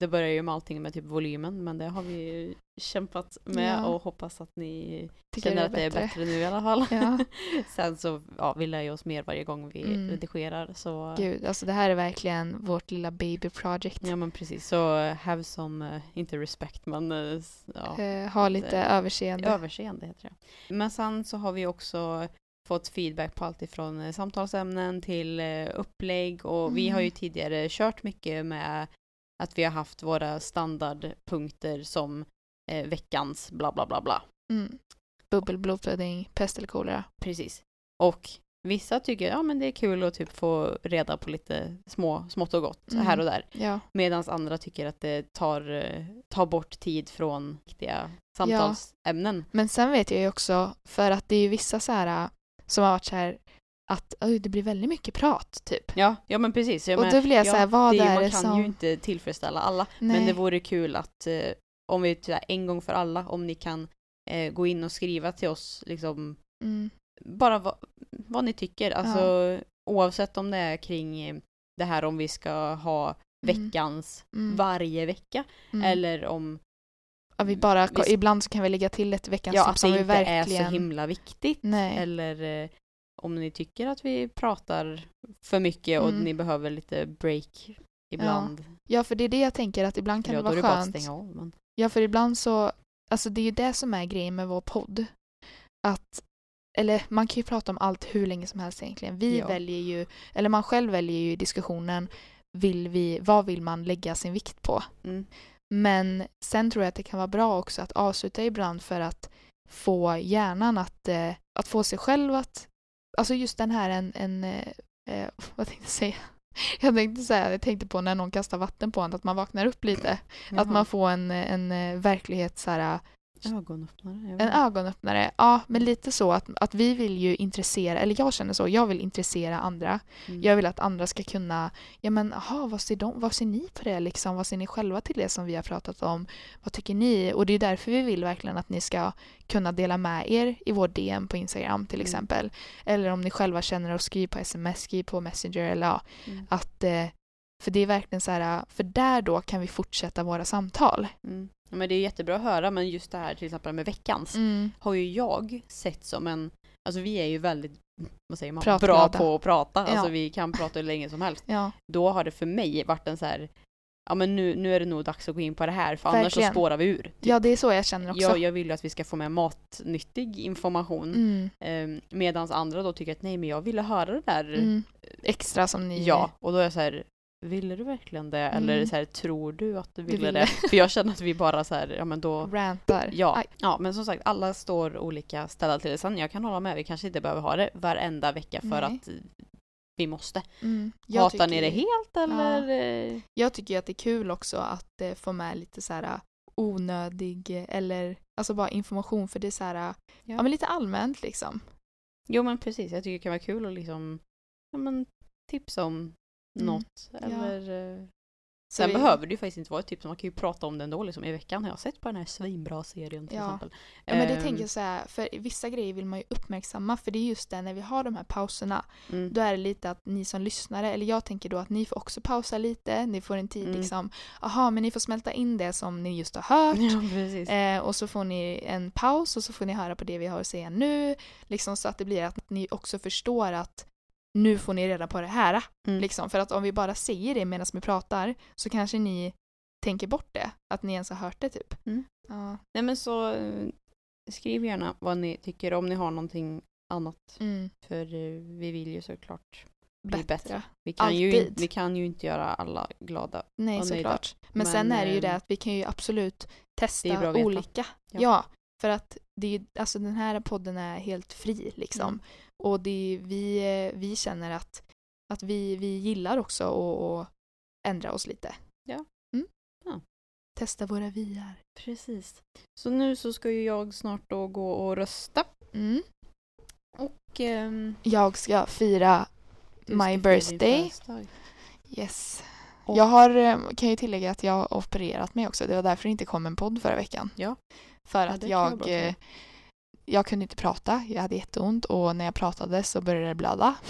det börjar ju med allting med typ volymen, men det har vi ju kämpat med Ja. och hoppas att ni Tycker känner det att det är bättre. nu i alla fall. Ja. [LAUGHS] Sen så, ja, vi lär ju oss mer varje gång vi Mm. redigerar, så Gud, alltså det här är verkligen vårt lilla baby project. Ja men precis, så have some, eh, inte respect men eh, ja, Eh, ha lite det- överseende. överseende heter det. Men sen så har vi också fått feedback på allt ifrån eh, samtalsämnen till eh, upplägg och vi har ju Mm. tidigare kört mycket med att vi har haft våra standardpunkter som eh, veckans bla bla bla bla. Mm. Bubbel, blodpudding, pest eller kolera. Precis. Och vissa tycker ja men det är kul att typ få reda på lite små, smått och gott Mm. här och där. Ja. Medan andra tycker att det tar, eh, tar bort tid från viktiga samtalsämnen. Men sen vet jag ju också, för att det är ju vissa så här som har varit så här att oj, det blir väldigt mycket prat typ. Ja, ja men precis. Jag och då blir jag ja, så här, vad det, är man det kan som... ju inte tillfredsställa alla. Nej. Men det vore kul att eh, om vi här, en gång för alla, om ni kan eh, gå in och skriva till oss liksom mm. bara vad, vad ni tycker. Alltså oavsett om det är kring eh, det här om vi ska ha Mm. veckans Mm. varje vecka Mm. eller om Ja, vi bara, vi- ibland så kan vi lägga till ett veckans ja, tips att som det vi inte verkligen... är så himla viktigt. Nej. Eller eh, om ni tycker att vi pratar för mycket och Mm. ni behöver lite break ibland. Ja, för det är det jag tänker att ibland kan ja, det då är vara det bara att skönt. stänga av. Men... Ja, för ibland så, alltså det är ju det som är grejen med vår podd. Att, eller man kan ju prata om allt hur länge som helst egentligen. Vi Ja. väljer ju, eller man själv väljer ju i diskussionen, vill vi, vad vill man lägga sin vikt på? Mm. Men sen tror jag att det kan vara bra också att avsluta ibland för att få hjärnan att, eh, att få sig själv att, alltså just den här en, en eh, eh, vad tänkte jag säga? [LAUGHS] Jag tänkte säga, jag tänkte på när någon kastar vatten på en, att man vaknar upp lite. Att man får en, en eh, verklighet så här, Ögonöppnare. en ögonöppnare. Ja, men lite så att, att vi vill ju intressera, eller jag känner så, jag vill intressera andra. Mm. Jag vill att andra ska kunna, ja men aha, vad ser, de, vad ser ni på det liksom? Vad ser ni själva till det som vi har pratat om? Vad tycker ni? Och det är därför vi vill verkligen att ni ska kunna dela med er i vår DM på Instagram till Mm. exempel. Eller om ni själva känner att skriv på sms, skriv på Messenger eller ja, Mm. att eh, för det är verkligen så här, för där då kan vi fortsätta våra samtal. Mm. Men det är jättebra att höra, men just det här till exempel med veckans Mm. har ju jag sett som en, alltså vi är ju väldigt, vad säger man, Pratglada. bra på att prata, alltså Ja. vi kan prata hur länge som helst. Ja, Då har det för mig varit en så här, ja men nu, nu är det nog dags att gå in på det här, för annars så Verkligen. spårar vi ur. Typ. ja, det är så jag känner också. jag, jag vill ju att vi ska få med matnyttig information. Mm. Eh, Medan andra då tycker att nej men jag ville höra det där. Mm. Extra som ni... Ja, och då är jag så här, ville du verkligen det? Eller Mm. så här, tror du att du ville, ville. det? För jag känner att vi bara så här, ja men då rantar. Ja, Aj. ja, men som sagt alla står olika ställda till det. Sen jag kan hålla med, vi kanske inte behöver ha det varenda vecka för Nej. att vi måste. Mm. Jag Hatar ni tycker- det helt eller? eh, Jag tycker att det är kul också att eh, få med lite så här onödig eh, eller alltså bara information för det är så här, eh, ja, men lite allmänt liksom. Jo men precis, jag tycker det kan vara kul att liksom ja, men, tipsa om Mm, något. ja. Eller, eh, Så Sen vi- behöver det ju faktiskt inte vara ett tips, man kan ju prata om det ändå liksom. I veckan har jag sett på den här svinbra serien till Ja. exempel. Ja men det Ehm, tänker jag så här, för vissa grejer vill man ju uppmärksamma för det är just det när vi har de här pauserna mm. då är det lite att ni som lyssnare, eller jag tänker då att ni får också pausa lite, ni får en tid Mm. liksom, aha men ni får smälta in det som ni just har hört Ja, eh, och så får ni en paus och så får ni höra på det vi har att säga nu, liksom så att det blir att ni också förstår att nu får ni reda på det här. Mm. Liksom. För att om vi bara säger det medan vi pratar så kanske ni tänker bort det, att ni ens har hört det typ. Mm. Ja. Nej men så eh, skriv gärna vad ni tycker om ni har någonting annat. Mm. För eh, vi vill ju såklart bli Bättre. bättre. Vi kan, ju, Alltid. vi kan ju inte göra alla glada. Nej, och nöjda. såklart. Men, sen Men, är det ju det ehm, att vi kan ju absolut det testa olika. Ja. Ja. för att det är, ju- alltså den här podden är helt fri liksom. Mm. Och det är, vi, vi känner att, att vi, vi gillar också att ändra oss lite. Ja. Mm. Ja. Testa våra vyar. Precis. Så nu så ska ju jag snart då gå och rösta. Mm. Och ehm, Jag ska fira du my birthday. Yes. Och- Jag har, eh, kan ju tillägga att jag har opererat mig också. Det var därför det inte kom en podd förra veckan. Ja. För Ja, att jag jag, eh, jag kunde inte prata. Jag hade jätteont och när jag pratade så började det blöda. [LAUGHS]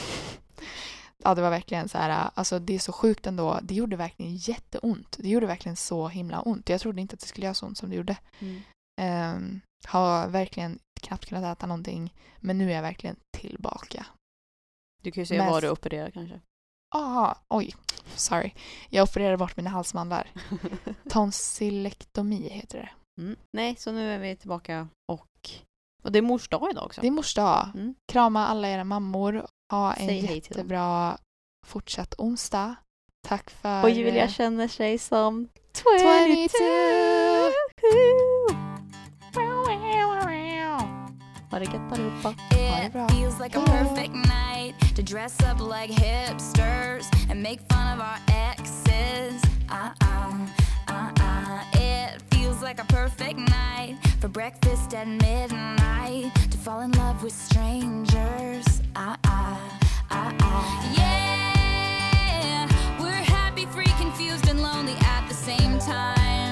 Ja, det var verkligen så här, alltså det är så sjukt ändå. Det gjorde verkligen jätteont. Det gjorde verkligen så himla ont. Jag trodde inte att det skulle göra så ont som det gjorde. Mm. Ehm, har verkligen knappt kunnat äta någonting. Men nu är jag verkligen tillbaka. Du kan ju säga Mest- vad du opererar kanske. Ah, oj. Sorry. Jag opererade bort mina halsmandlar. [LAUGHS] Tonsillektomi heter det. Mm. Nej, så nu är vi tillbaka och, och det är mors dag idag också. Det är mors dag. Mm. Krama alla era mammor. Ha en Säg hej till dem. jättebra fortsatt onsdag. Tack för... Och Julia känner sig som 22. Ha det gött allihopa. Ha det bra. It feels like a perfect night to dress up like hipsters and make fun of our exes. Uh-uh, uh-uh. like a perfect night for breakfast at midnight to fall in love with strangers. Ah ah ah ah. Yeah, we're happy, free, confused, and lonely at the same time.